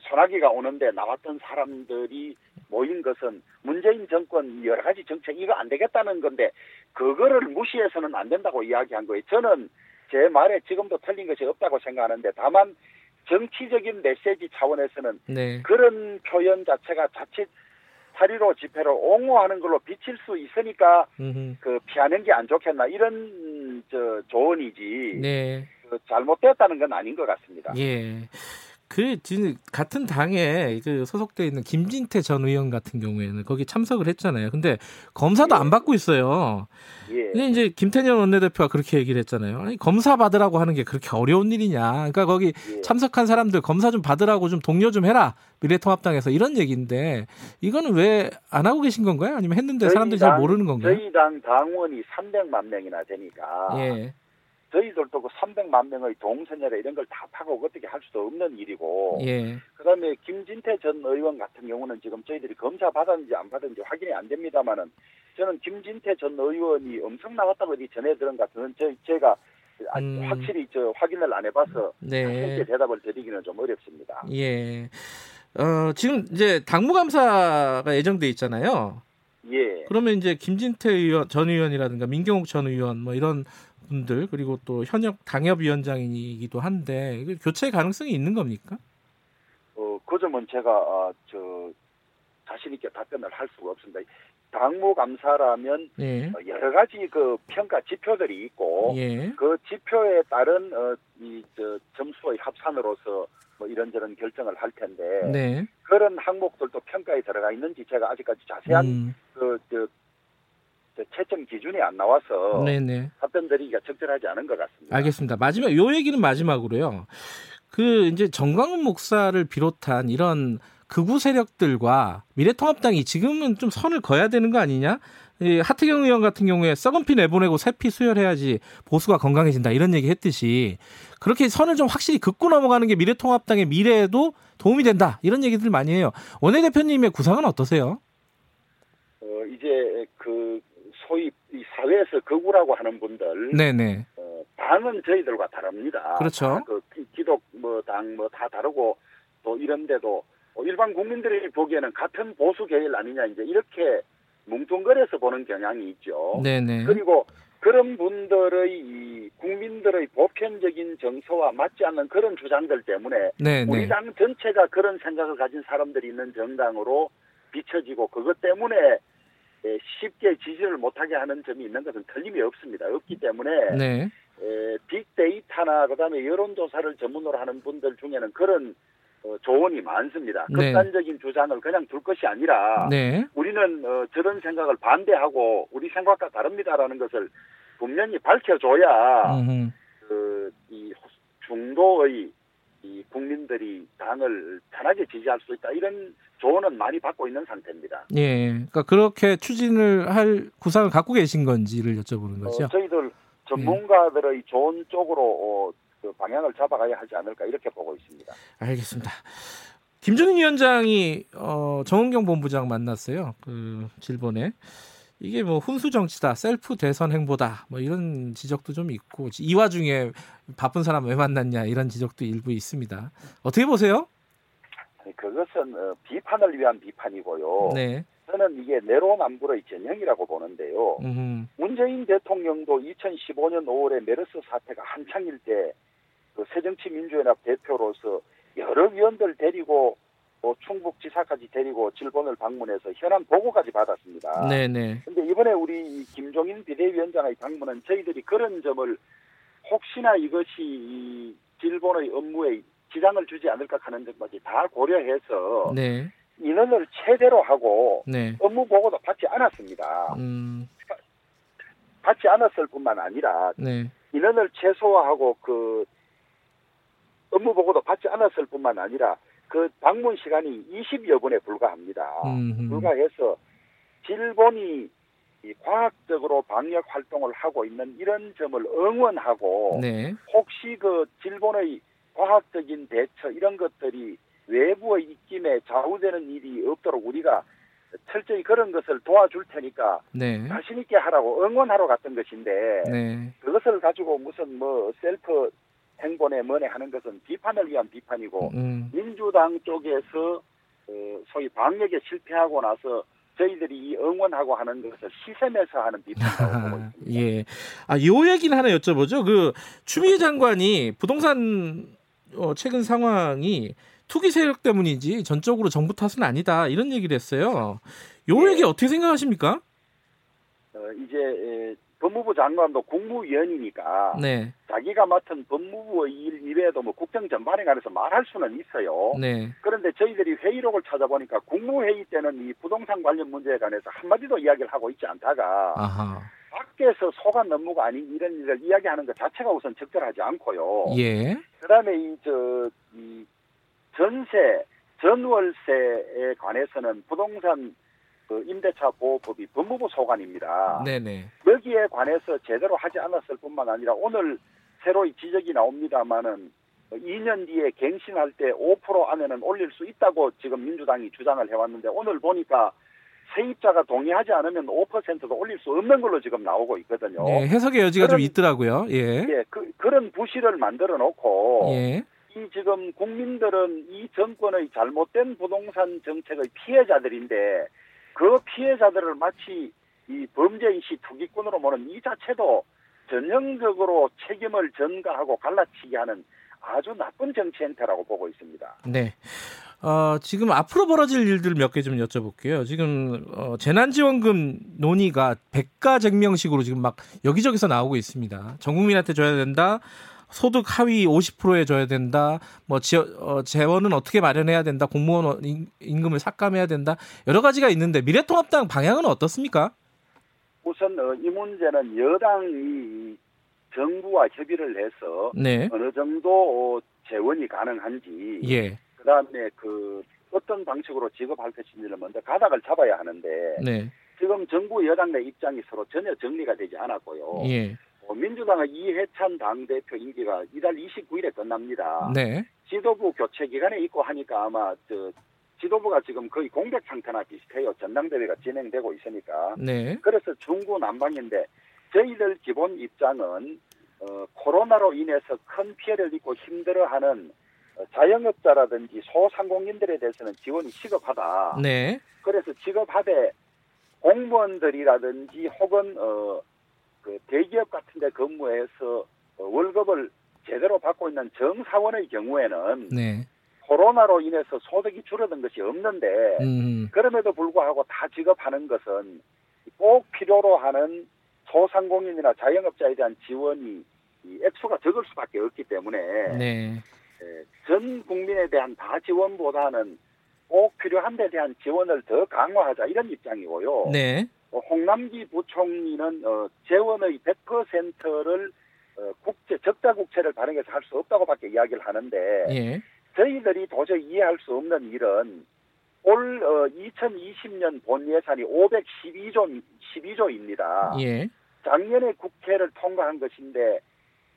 소나기가 오는데 나왔던 사람들이 모인 것은 문재인 정권 여러 가지 정책 이거 안 되겠다는 건데 그거를 무시해서는 안 된다고 이야기한 거예요. 저는 제 말에 지금도 틀린 것이 없다고 생각하는데 다만 정치적인 메시지 차원에서는 네. 그런 표현 자체가 자칫 8.15 집회를 옹호하는 걸로 비칠 수 있으니까 음흠. 그 피하는 게 안 좋겠나 이런 저 조언이지 네. 그 잘못됐다는 건 아닌 것 같습니다. 예. 그 같은 당에 그 소속돼 있는 김진태 전 의원 같은 경우에는 거기 참석을 했잖아요. 근데 검사도 예. 안 받고 있어요. 예. 근데 이제 김태년 원내대표가 그렇게 얘기를 했잖아요. 아니 검사 받으라고 하는 게 그렇게 어려운 일이냐. 그러니까 거기 예. 참석한 사람들 검사 좀 받으라고 좀 독려 좀 해라. 미래통합당에서 이런 얘기인데 이거는 왜 안 하고 계신 건가요? 아니면 했는데 사람들이 잘 당- 모르는 건가요? 저희 당 당원이 300만 명이나 되니까 예. 저희들도 그 300만 명의 동선이라 이런 걸 다 파고 어떻게 할 수도 없는 일이고 예. 그다음에 김진태 전 의원 같은 경우는 지금 저희들이 검사 받았는지 안 받았는지 확인이 안 됩니다만은 저는 김진태 전 의원이 엄청 나왔다고 어디 전해 들은 것 같은 저 제가 아- 음. 확실히 저 확인을 안 해봐서 네. 대답을 드리기는 좀 어렵습니다. 예. 어, 지금 이제 당무감사가 예정돼 있잖아요. 예. 그러면 이제 김진태 의원, 전 의원이라든가 민경욱 전 의원 뭐 이런 분들 그리고 또 현역 당협위원장이기도 한데 교체 가능성이 있는 겁니까? 어, 그 점은 제가 아, 저 자신 있게 답변을 할 수가 없습니다. 당무 감사라면 예. 어, 여러 가지 그 평가 지표들이 있고 예. 그 지표에 따른 어, 이저 점수의 합산으로서 뭐 이런저런 결정을 할 텐데 네. 그런 항목들도 평가에 들어가 있는지 제가 아직까지 자세한 음. 그저 저 채점 기준이 안 나와서 네네. 답변 드리기가 적절하지 않은 것 같습니다. 알겠습니다. 마지막 요 얘기는 마지막으로요. 그 이제 정광훈 목사를 비롯한 이런 극우 세력들과 미래통합당이 지금은 좀 선을 그어야 되는 거 아니냐? 이 하태경 의원 같은 경우에 썩은 피 내보내고 새 피 수혈해야지 보수가 건강해진다 이런 얘기 했듯이 그렇게 선을 좀 확실히 긋고 넘어가는 게 미래통합당의 미래에도 도움이 된다 이런 얘기들 많이 해요. 원내대표님의 구상은 어떠세요? 어, 이제 그 소위 이 사회에서 극우라고 하는 분들 네네. 어, 당은 저희들과 다릅니다. 그렇죠. 다그 기- 기독 뭐 당 뭐 다 다르고 또 이런데도 어, 일반 국민들이 보기에는 같은 보수 계열 아니냐 이제 이렇게 뭉뚱거려서 보는 경향이 있죠. 네네. 그리고 그런 분들의 이 국민들의 보편적인 정서와 맞지 않는 그런 주장들 때문에 우리 네네. 당 전체가 그런 생각을 가진 사람들이 있는 정당으로 비춰지고 그것 때문에 에, 쉽게 지지를 못하게 하는 점이 있는 것은 틀림이 없습니다. 없기 때문에 네. 에, 빅데이터나 그다음에 여론조사를 전문으로 하는 분들 중에는 그런 어, 조언이 많습니다. 네. 극단적인 주장을 그냥 둘 것이 아니라 네. 우리는 어, 저런 생각을 반대하고 우리 생각과 다릅니다라는 것을 분명히 밝혀줘야 음흠. 그, 이 중도의 이 국민들이 당을 편하게 지지할 수 있다 이런 조언은 많이 받고 있는 상태입니다. 예. 그러니까 그렇게 추진을 할 구상을 갖고 계신 건지를 여쭤보는 거죠. 어, 저희들 전문가들의 좋은 쪽으로 어, 그 방향을 잡아가야 하지 않을까 이렇게 보고 있습니다. 알겠습니다. 김준인 위원장이 어, 정은경 본부장 만났어요. 그 질본에 이게 뭐 훈수 정치다, 셀프 대선 행보다 뭐 이런 지적도 좀 있고 이 와중에 바쁜 사람 왜 만났냐 이런 지적도 일부 있습니다. 어떻게 보세요? 아니, 그것은 어, 비판을 위한 비판이고요. 네. 저는 이게 내로남불의 전형이라고 보는데요. 음, 문재인 대통령도 2015년 5월에 메르스 사태가 한창일 때 그 새정치민주연합 대표로서 여러 위원들 데리고 뭐 충북 지사까지 데리고 질본을 방문해서 현안 보고까지 받았습니다. 네네. 근데 이번에 우리 김종인 비대위원장의 방문은 저희들이 그런 점을 혹시나 이것이 이 질본의 업무에 지장을 주지 않을까 하는 점까지 다 고려해서 네. 인원을 최대로 하고 네. 업무 보고도 받지 않았습니다. 음, 받지 않았을 뿐만 아니라 네. 인원을 최소화하고 그 업무 보고도 받지 않았을 뿐만 아니라 그 방문 시간이 20여 분에 불과합니다. 음, 불과해서 질본이 이 과학적으로 방역 활동을 하고 있는 이런 점을 응원하고 네. 혹시 그 질본의 과학적인 대처 이런 것들이 외부의 입김에 좌우되는 일이 없도록 우리가 철저히 그런 것을 도와줄 테니까 네. 자신 있게 하라고 응원하러 갔던 것인데 네. 그것을 가지고 무슨 뭐 셀프 행본에 뭐네 하는 것은 비판을 위한 비판이고 음, 민주당 쪽에서 어, 소위 방역에 실패하고 나서 저희들이 이 응원하고 하는 것을 시샘에서 하는 비판이라고 보고 있습니다. 예. 아, 요 얘기는 하나 여쭤보죠. 그 추미애 장관이 부동산 어, 최근 상황이 투기 세력 때문이지 전적으로 정부 탓은 아니다 이런 얘기를 했어요. 요 예. 얘기 어떻게 생각하십니까? 어, 이제 에, 법무부 장관도 국무위원이니까 네, 자기가 맡은 법무부의 일 이외에도 뭐 국정 전반에 관해서 말할 수는 있어요. 네, 그런데 저희들이 회의록을 찾아보니까 국무회의 때는 이 부동산 관련 문제에 관해서 한마디도 이야기를 하고 있지 않다가 아하, 밖에서 소관 업무가 아닌 이런 일을 이야기하는 것 자체가 우선 적절하지 않고요. 예, 그다음에 이 저 이 전세 전월세에 관해서는 부동산 그 임대차 보호법이 법무부 소관입니다. 네, 네, 여기에 관해서 제대로 하지 않았을 뿐만 아니라 오늘 새로이 지적이 나옵니다마는 2년 뒤에 갱신할 때 5% 안에는 올릴 수 있다고 지금 민주당이 주장을 해왔는데 오늘 보니까 세입자가 동의하지 않으면 5%도 올릴 수 없는 걸로 지금 나오고 있거든요. 네, 해석의 여지가 좀 그런- 있더라고요. 예, 예, 그, 그런 부실을 만들어 놓고 예, 이 지금 국민들은 이 정권의 잘못된 부동산 정책의 피해자들인데 그 피해자들을 마치 이 범죄인시 투기꾼으로 보는 이 자체도 전형적으로 책임을 전가하고 갈라치게 하는 아주 나쁜 정치 행태라고 보고 있습니다. 네. 어, 지금 앞으로 벌어질 일들 몇 개 좀 여쭤볼게요. 지금 어, 재난지원금 논의가 백가쟁명식으로 지금 막 여기저기서 나오고 있습니다. 전 국민한테 줘야 된다. 소득 하위 50%에 줘야 된다. 뭐 지어, 어, 재원은 어떻게 마련해야 된다. 공무원 임- 임금을 삭감해야 된다. 여러 가지가 있는데 미래통합당 방향은 어떻습니까? 우선 어, 이 문제는 여당이 정부와 협의를 해서 네. 어느 정도 어, 재원이 가능한지 예. 그다음에 그 어떤 방식으로 지급할 것인지를 먼저 가닥을 잡아야 하는데 네. 지금 정부 여당 내 입장이 서로 전혀 정리가 되지 않았고요. 예. 어, 민주당의 이해찬 당대표 임기가 이달 29일에 끝납니다. 네. 지도부 교체 기간에 있고 하니까 아마 저 지도부가 지금 거의 공백 상태나 비슷해요. 전당대회가 진행되고 있으니까. 네. 그래서 중구 난방인데 저희들 기본 입장은 어, 코로나로 인해서 큰 피해를 입고 힘들어하는 어, 자영업자라든지 소상공인들에 대해서는 지원이 시급하다. 네. 그래서 지급하되 공무원들이라든지 혹은 어, 그 대기업 같은 데 근무해서 어, 월급을 제대로 받고 있는 정사원의 경우에는 네. 코로나로 인해서 소득이 줄어든 것이 없는데 음. 그럼에도 불구하고 다 지급하는 것은 꼭 필요로 하는 소상공인이나 자영업자에 대한 지원이 이 액수가 적을 수밖에 없기 때문에 네. 예, 전 국민에 대한 다 지원보다는 꼭 필요한 데 대한 지원을 더 강화하자 이런 입장이고요. 네. 어, 홍남기 부총리는 어, 재원의 100%를 어, 국채 적자 국채를 발행해서 할 수 없다고밖에 이야기를 하는데 예. 저희들이 도저히 이해할 수 없는 일은 올 어, 2020년 본 예산이 512조 12조입니다. 예. 작년에 국회를 통과한 것인데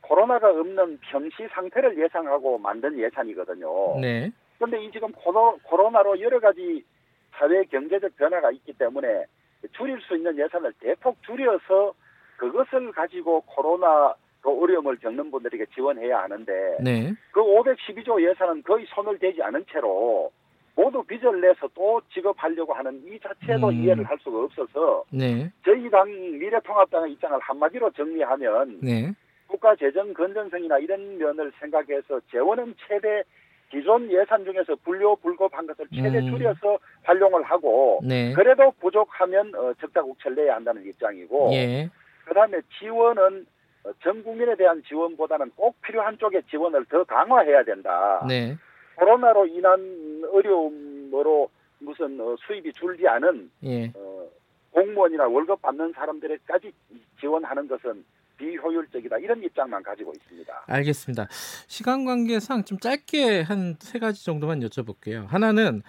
코로나가 없는 평시 상태를 예상하고 만든 예산이거든요. 네. 그런데 이 지금 코로, 코로나로 여러 가지 사회 경제적 변화가 있기 때문에 줄일 수 있는 예산을 대폭 줄여서 그것을 가지고 코로나로 어려움을 겪는 분들에게 지원해야 하는데 네. 그 512조 예산은 거의 손을 대지 않은 채로 모두 빚을 내서 또 지급하려고 하는 이 자체도 음. 이해를 할 수가 없어서 네. 저희 당 미래통합당의 입장을 한마디로 정리하면 네. 국가 재정 건전성이나 이런 면을 생각해서 재원은 최대 기존 예산 중에서 분료 불급한 것을 최대 음. 줄여서 활용을 하고 네. 그래도 부족하면 어, 적자 국채를 내야 한다는 입장이고 예. 그다음에 지원은 어, 전 국민에 대한 지원보다는 꼭 필요한 쪽의 지원을 더 강화해야 된다. 네. 코로나로 인한 어려움으로 무슨 어, 수입이 줄지 않은 예. 어, 공무원이나 월급 받는 사람들에까지 지원하는 것은 비효율적이다 이런 입장만 가지고 있습니다. 알겠습니다. 시간 관계상 좀 짧게 한 세 가지 정도만 여쭤볼게요. 하나는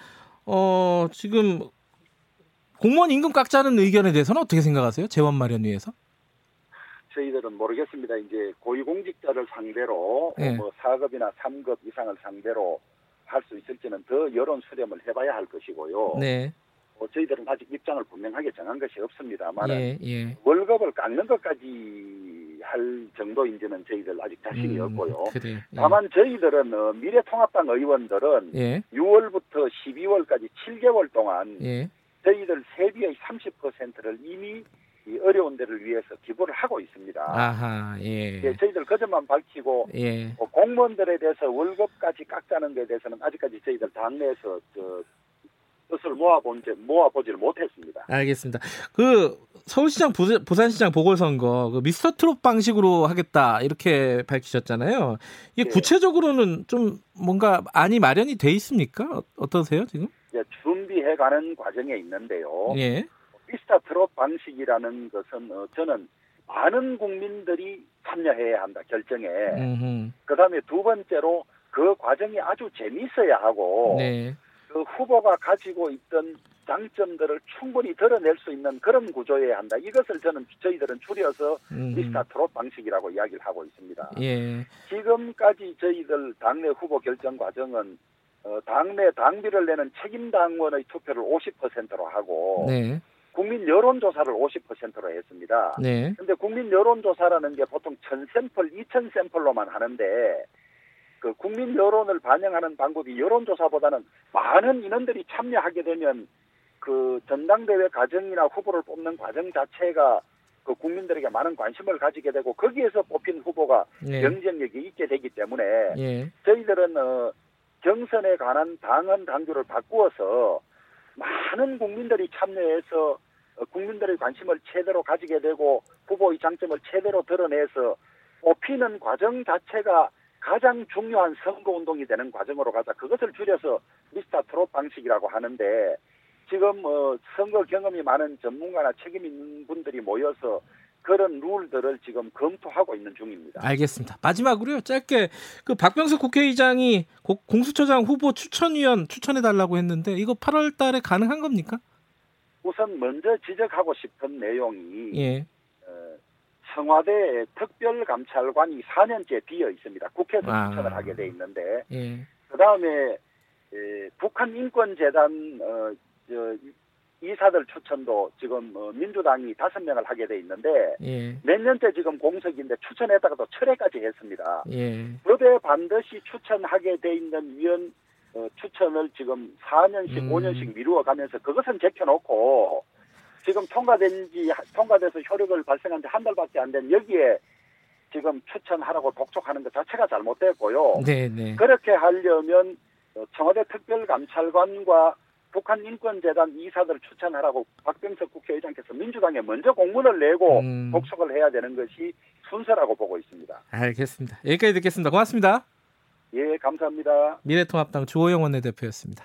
어 지금 공무원 임금 깎자는 의견에 대해서는 어떻게 생각하세요? 재원 마련 위해서? 저희들은 모르겠습니다. 이제 고위공직자를 상대로 네. 뭐 4급이나 3급 이상을 상대로 할 수 있을지는 더 여론 수렴을 해봐야 할 것이고요. 네. 어, 저희들은 아직 입장을 분명하게 정한 것이 없습니다만 예, 예. 월급을 깎는 것까지 할 정도인지는 저희들 아직 자신이 음, 없고요. 그래요. 예. 다만 저희들은 어, 미래통합당 의원들은 예. 6월부터 12월까지 7개월 동안 예. 저희들 세비의 30%를 이미 이 어려운 데를 위해서 기부를 하고 있습니다. 아하. 예. 예, 저희들 그 점만 밝히고 예. 어, 공무원들에 대해서 월급까지 깎자는 것에 대해서는 아직까지 저희들 당내에서 저 뜻을 모아본 적 모아보지를 못했습니다. 알겠습니다. 그 서울시장 부산- 부산시장 보궐선거 그 미스터 트롯 방식으로 하겠다 이렇게 밝히셨잖아요. 이게 예. 구체적으로는 좀 뭔가 안이 마련이 돼 있습니까? 어- 어떠세요 지금? 이제 준비해가는 과정에 있는데요. 예. 미스터 트롯 방식이라는 것은 어, 저는 많은 국민들이 참여해야 한다 결정에. 음흠. 그다음에 두 번째로 그 과정이 아주 재미있어야 하고 네. 그 후보가 가지고 있던 장점들을 충분히 드러낼 수 있는 그런 구조여야 한다. 이것을 저는 저희들은 줄여서 음. 미스터 트롯 방식이라고 이야기를 하고 있습니다. 예. 지금까지 저희들 당내 후보 결정 과정은 어, 당내 당비를 내는 책임 당원의 투표를 50%로 하고 네. 국민 여론조사를 50%로 했습니다. 네. 근데 국민 여론조사라는 게 보통 1000샘플, 2000샘플로만 하는데 그 국민 여론을 반영하는 방법이 여론조사보다는 많은 인원들이 참여하게 되면 그 전당대회 과정이나 후보를 뽑는 과정 자체가 그 국민들에게 많은 관심을 가지게 되고 거기에서 뽑힌 후보가 예. 경쟁력이 있게 되기 때문에 예. 저희들은 어, 경선에 관한 당헌 당규를 바꾸어서 많은 국민들이 참여해서 어, 국민들의 관심을 최대로 가지게 되고 후보의 장점을 최대로 드러내서 뽑히는 과정 자체가 가장 중요한 선거 운동이 되는 과정으로 가자. 그것을 줄여서 미스터 트롯 방식이라고 하는데 지금 어, 선거 경험이 많은 전문가나 책임 있는 분들이 모여서 그런 룰들을 지금 검토하고 있는 중입니다. 알겠습니다. 마지막으로요. 짧게 그 박병석 국회의장이 고- 공수처장 후보 추천위원 추천해 달라고 했는데 이거 8월 달에 가능한 겁니까? 우선 먼저 지적하고 싶은 내용이 예. 어, 청와대 특별감찰관이 4년째 비어 있습니다. 국회에서 아. 추천을 하게 돼 있는데 예. 그 다음에 북한 인권재단 어, 저, 이- 이사들 추천도 지금 어, 민주당이 다섯 명을 하게 돼 있는데 예. 몇 년째 지금 공석인데 추천했다가도 철회까지 했습니다. 예. 법에 반드시 추천하게 돼 있는 위원 어, 추천을 지금 4년씩, 음. 5년씩 미루어 가면서 그것은 제껴놓고 지금 통과된 지, 통과돼서 효력을 발생한 지 한 달밖에 안 된 여기에 지금 추천하라고 독촉하는 것 자체가 잘못됐고요. 네, 네. 그렇게 하려면 어, 청와대 특별감찰관과 북한 인권재단 이사들 추천하라고 박병석 국회의장께서 민주당에 먼저 공문을 내고 음. 독촉을 해야 되는 것이 순서라고 보고 있습니다. 알겠습니다. 여기까지 듣겠습니다. 고맙습니다. 예, 감사합니다. 미래통합당 주호영 원내대표였습니다.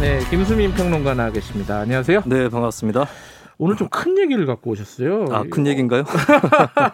네, 김수민 평론가 나와 계십니다. 안녕하세요. 네, 반갑습니다. 오늘 좀 큰 얘기를 갖고 오셨어요. 아, 큰 얘기인가요?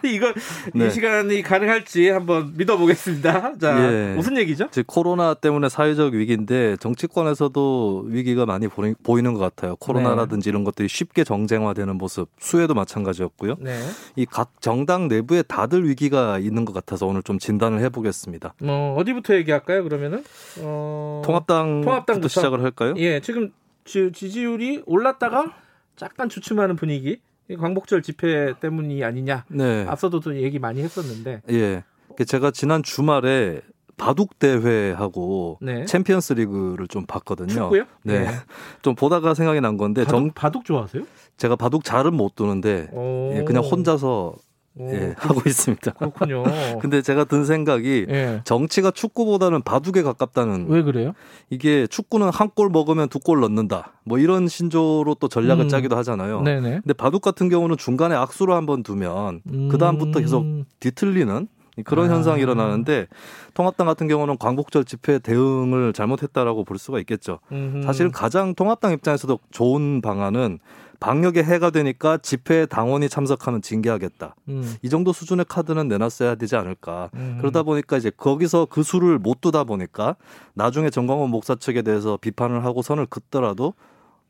이거 네. 이 시간이 가능할지 한번 믿어보겠습니다. 자, 예. 무슨 얘기죠? 즉 코로나 때문에 사회적 위기인데 정치권에서도 위기가 많이 보이- 보이는 것 같아요. 코로나라든지 이런 것들이 쉽게 정쟁화되는 모습, 수혜도 마찬가지였고요. 네. 이 각 정당 내부에 다들 위기가 있는 것 같아서 오늘 좀 진단을 해보겠습니다. 뭐 어디부터 얘기할까요? 그러면은 어... 통합당부터 통합당부터. 시작을 할까요? 예, 지금 지, 지지율이 올랐다가 약간 주춤하는 분위기. 이 광복절 집회 때문이 아니냐. 네. 앞서도 또 얘기 많이 했었는데. 예. 제가 지난 주말에 바둑 대회하고 네. 챔피언스 리그를 좀 봤거든요. 축구요? 네. 예. 좀 보다가 생각이 난 건데 바둑, 정, 바둑 좋아하세요? 제가 바둑 잘은 못 두는데 오. 예, 그냥 혼자서 오, 예, 하고 있습니다. 그렇군요. 근데 제가 든 생각이 예. 정치가 축구보다는 바둑에 가깝다는 왜 그래요? 이게 축구는 한 골 먹으면 두 골 넣는다. 뭐 이런 신조로 또 전략을 음. 짜기도 하잖아요. 네네. 근데 바둑 같은 경우는 중간에 악수를 한번 두면 그 다음부터 계속 음. 뒤틀리는 그런 아. 현상이 일어나는데 통합당 같은 경우는 광복절 집회 대응을 잘못했다라고 볼 수가 있겠죠. 음흠. 사실 가장 통합당 입장에서도 좋은 방안은 방역에 해가 되니까 집회에 당원이 참석하면 징계하겠다. 음. 이 정도 수준의 카드는 내놨어야 되지 않을까. 음. 그러다 보니까 이제 거기서 그 수를 못 두다 보니까 나중에 정광훈 목사 측에 대해서 비판을 하고 선을 긋더라도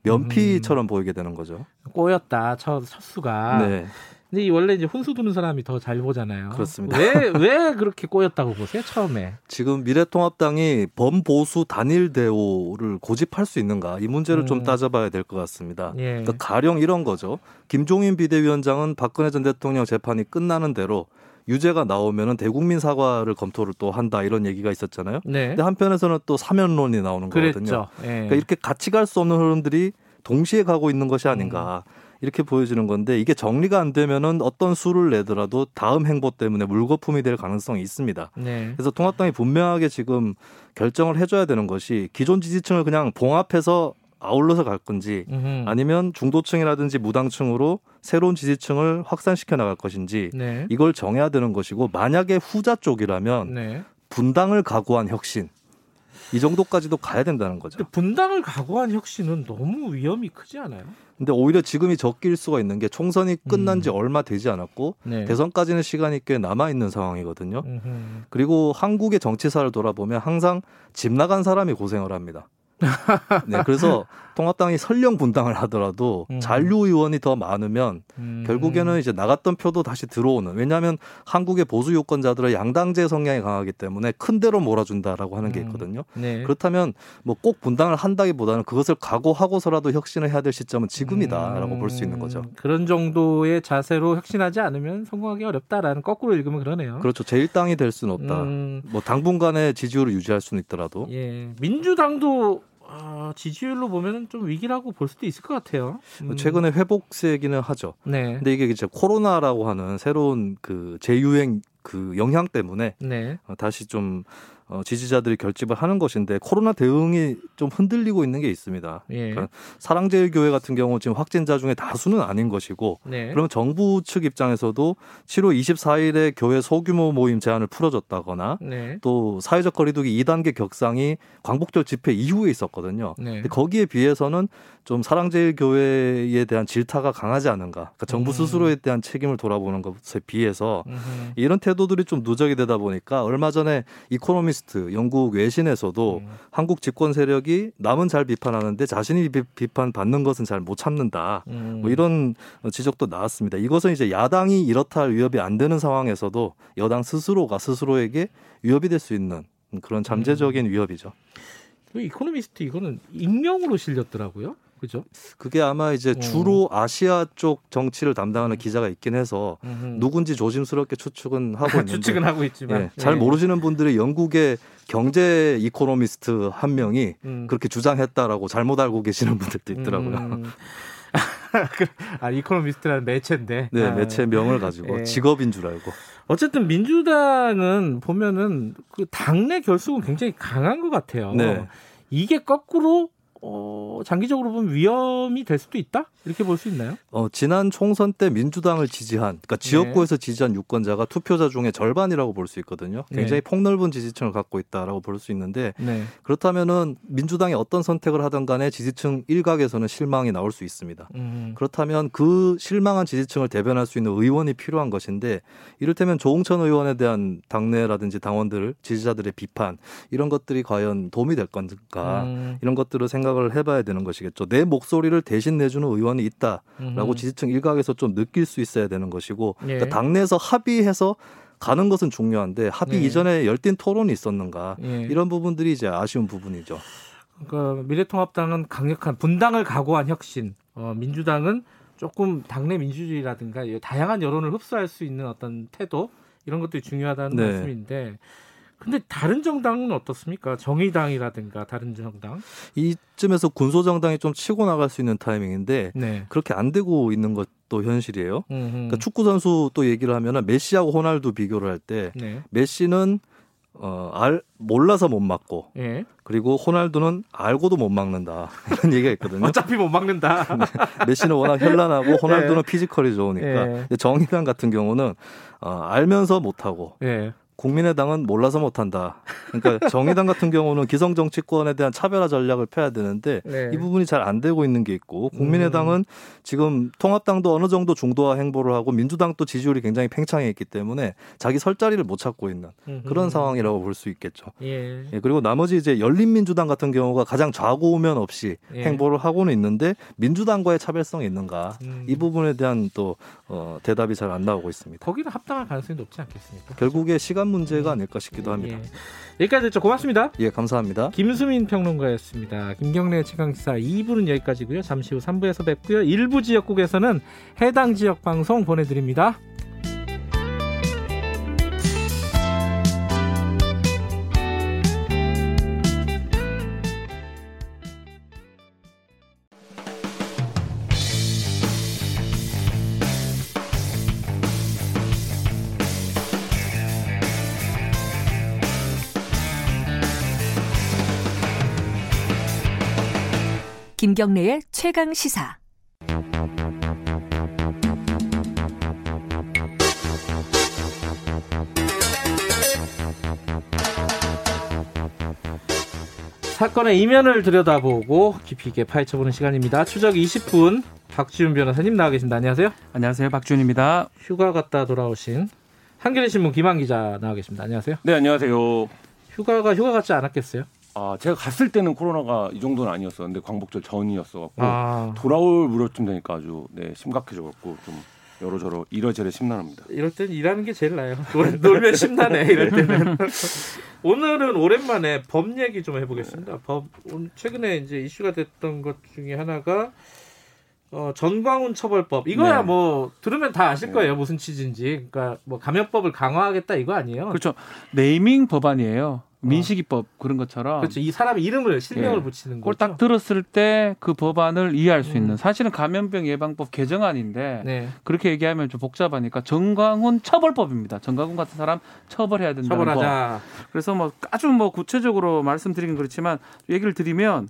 면피처럼 보이게 되는 거죠. 꼬였다 첫, 첫 수가. 네. 근데 이 원래 이제 혼수 두는 사람이 더 잘 보잖아요. 그렇습니다. 왜 왜 그렇게 꼬였다고 보세요 처음에? 지금 미래통합당이 범보수 단일 대우를 고집할 수 있는가 이 문제를 음. 좀 따져봐야 될 것 같습니다. 예. 그러니까 가령 이런 거죠. 김종인 비대위원장은 박근혜 전 대통령 재판이 끝나는 대로 유죄가 나오면은 대국민 사과를 검토를 또 한다 이런 얘기가 있었잖아요. 네. 근데 한편에서는 또 사면론이 나오는 거거든요. 예. 그러니까 이렇게 같이 갈 수 없는 흐름들이 동시에 가고 있는 것이 아닌가. 음. 이렇게 보여지는 건데 이게 정리가 안 되면은 어떤 수를 내더라도 다음 행보 때문에 물거품이 될 가능성이 있습니다. 네. 그래서 통합당이 분명하게 지금 결정을 해줘야 되는 것이 기존 지지층을 그냥 봉합해서 아울러서 갈 건지. 아니면 중도층이라든지 무당층으로 새로운 지지층을 확산시켜 나갈 것인지 네. 이걸 정해야 되는 것이고 만약에 후자 쪽이라면 네. 분당을 각오한 혁신 이 정도까지도 가야 된다는 거죠. 분당을 각오한 혁신은 너무 위험이 크지 않아요? 근데 오히려 지금이 적기일 수가 있는 게 총선이 끝난 지 음. 얼마 되지 않았고 네. 대선까지는 시간이 꽤 남아 있는 상황이거든요. 음흠. 그리고 한국의 정치사를 돌아보면 항상 집 나간 사람이 고생을 합니다. 네, 그래서 통합당이 설령 분당을 하더라도 음. 잔류 의원이 더 많으면 음. 결국에는 이제 나갔던 표도 다시 들어오는. 왜냐하면 한국의 보수 유권자들은 양당제 성향이 강하기 때문에 큰 데로 몰아준다라고 하는 게 음. 있거든요. 네. 그렇다면 뭐 꼭 분당을 한다기보다는 그것을 각오하고서라도 혁신을 해야 될 시점은 지금이다라고 볼 수 있는 거죠. 음, 그런 정도의 자세로 혁신하지 않으면 성공하기 어렵다라는 거꾸로 읽으면 그러네요. 그렇죠. 제1당이 될 수는 없다. 음, 뭐 당분간의 지지율을 유지할 수는 있더라도 예. 민주당도 아, 지지율로 보면 좀 위기라고 볼 수도 있을 것 같아요. 음, 최근에 회복세기는 하죠. 네. 근데 이게 이제 코로나라고 하는 새로운 그 재유행 그 영향 때문에 네. 어, 다시 좀 어, 지지자들이 결집을 하는 것인데 코로나 대응이 좀 흔들리고 있는 게 있습니다. 예. 그러니까 사랑제일교회 같은 경우 지금 확진자 중에 다수는 아닌 것이고 네. 그러면 정부 측 입장에서도 7월 24일에 교회 소규모 모임 제한을 풀어줬다거나 네. 또 사회적 거리두기 2단계 격상이 광복절 집회 이후에 있었거든요. 네. 근데 거기에 비해서는 좀 사랑제일교회에 대한 질타가 강하지 않은가. 그러니까 정부 음. 스스로에 대한 책임을 돌아보는 것에 비해서 음흠. 이런 태도들이 좀 누적이 되다 보니까 얼마 전에 이코노미스트 영국 외신에서도 음. 한국 집권 세력이 남은 잘 비판하는데 자신이 비, 비판 받는 것은 잘 못 참는다. 음. 뭐 이런 지적도 나왔습니다. 이것은 이제 야당이 이렇다 할 위협이 안 되는 상황에서도 여당 스스로가 스스로에게 위협이 될 수 있는 그런 잠재적인 음. 위협이죠. 그 이코노미스트 이거는 익명으로 실렸더라고요. 그죠? 그게 아마 이제 어. 주로 아시아 쪽 정치를 담당하는 기자가 있긴 해서 음흠. 누군지 조심스럽게 추측은 하고 있는데 추측은 하고 있지만 예, 잘 예. 모르시는 분들이 영국의 경제 이코노미스트 한 명이 음. 그렇게 주장했다라고 잘못 알고 계시는 분들도 있더라고요. 음. 아 이코노미스트라는 매체인데. 네, 아, 매체 명을 가지고 예. 직업인 줄 알고. 어쨌든 민주당은 보면은 그 당내 결속은 굉장히 강한 것 같아요. 네. 이게 거꾸로 어, 장기적으로 보면 위험이 될 수도 있다 이렇게 볼 수 있나요? 어, 지난 총선 때 민주당을 지지한 그러니까 지역구에서 지지한 유권자가 투표자 중에 절반이라고 볼 수 있거든요. 굉장히 네. 폭넓은 지지층을 갖고 있다라고 볼 수 있는데 네. 그렇다면은 민주당이 어떤 선택을 하든 간에 지지층 일각에서는 실망이 나올 수 있습니다. 음. 그렇다면 그 실망한 지지층을 대변할 수 있는 의원이 필요한 것인데 이를테면 조홍천 의원에 대한 당내라든지 당원들 지지자들의 비판 이런 것들이 과연 도움이 될 건가 음. 이런 것들을 생각 을 해봐야 되는 것이겠죠. 내 목소리를 대신 내주는 의원이 있다라고 음. 지지층 일각에서 좀 느낄 수 있어야 되는 것이고 예. 그러니까 당내에서 합의해서 가는 것은 중요한데 합의 네. 이전에 열띤 토론이 있었는가 예. 이런 부분들이 이제 아쉬운 부분이죠. 그러니까 미래통합당은 강력한 분당을 각오한 혁신, 어, 민주당은 조금 당내 민주주의라든가 이 다양한 여론을 흡수할 수 있는 어떤 태도 이런 것들이 중요하다는 네. 말씀인데 근데 다른 정당은 어떻습니까? 정의당이라든가 다른 정당? 이쯤에서 군소 정당이 좀 치고 나갈 수 있는 타이밍인데 네. 그렇게 안 되고 있는 것도 현실이에요. 그러니까 축구 선수 또 얘기를 하면은 메시하고 호날두 비교를 할때 네. 메시는 어, 알 몰라서 못 막고 예. 그리고 호날두는 알고도 못 막는다 이런 얘기가 있거든요. 어차피 못 막는다. 메시는 워낙 현란하고 호날두는 피지컬이 좋으니까. 예. 정의당 같은 경우는 어, 알면서 못하고 예. 국민의당은 몰라서 못한다. 그러니까 정의당 같은 경우는 기성 정치권에 대한 차별화 전략을 펴야 되는데 네. 이 부분이 잘 안 되고 있는 게 있고 국민의당은 지금 통합당도 어느 정도 중도화 행보를 하고 민주당도 지지율이 굉장히 팽창해 있기 때문에 자기 설 자리를 못 찾고 있는 그런. 상황이라고 볼 수 있겠죠. 예. 예, 그리고 나머지 이제 열린민주당 같은 경우가 가장 좌고우면 없이 예. 행보를 하고는 있는데 민주당과의 차별성이 있는가 음. 이 부분에 대한 또 어, 대답이 잘 안 나오고 있습니다. 거기는 합당할 가능성이 높지 않겠습니까? 결국에 시간 문제가 아닐까 싶기도 합니다. 예. 여기까지 듣죠. 고맙습니다. 예, 감사합니다. 김수민 평론가였습니다. 김경래 최강시사 2부는 여기까지고요. 잠시 후 3부에서 뵙고요. 일부 지역국에서는 해당 지역 방송 보내드립니다. 김경래의 최강 시사. 사건의 이면을 들여다보고 깊이 있게 파헤쳐보는 시간입니다. 추적 20분 박지훈 변호사님 나와 계십니다. 안녕하세요. 안녕하세요. 박준입니다. 휴가 갔다 돌아오신 한겨레 신문 김한 기자 나와 계십니다. 안녕하세요. 네, 안녕하세요. 휴가가 휴가 같지 않았겠어요? 아, 제가 갔을 때는 코로나가 이 정도는 아니었었는데 광복절 전이었어갖고 아. 돌아올 무렵쯤 되니까 아주 네, 심각해져갖고 좀 여러저러 이러저러 심란합니다. 이럴 땐 일하는 게 제일 나아요. 놀- 놀면 심나네 이럴 때는. 오늘은 오랜만에 법 얘기 좀 해보겠습니다. 법 오늘 최근에 이제 이슈가 됐던 것 중에 하나가 어, 전광훈 처벌법. 이거야 네. 뭐 들으면 다 아실 거예요 무슨 취지인지. 그러니까 뭐 감염법을 강화하겠다 이거 아니에요? 그렇죠. 네이밍 법안이에요. 민식이법 그런 것처럼. 그렇죠. 이 사람의 이름을 실명을 예. 붙이는 그걸 거죠. 딱 들었을 때 그 법안을 이해할 수 음. 있는 사실은 감염병 예방법 개정안인데 네. 그렇게 얘기하면 좀 복잡하니까 정광훈 처벌법입니다. 정광훈 같은 사람 처벌해야 된다는 처벌하자. 법. 그래서 뭐 아주 뭐 구체적으로 말씀드리긴 그렇지만 얘기를 드리면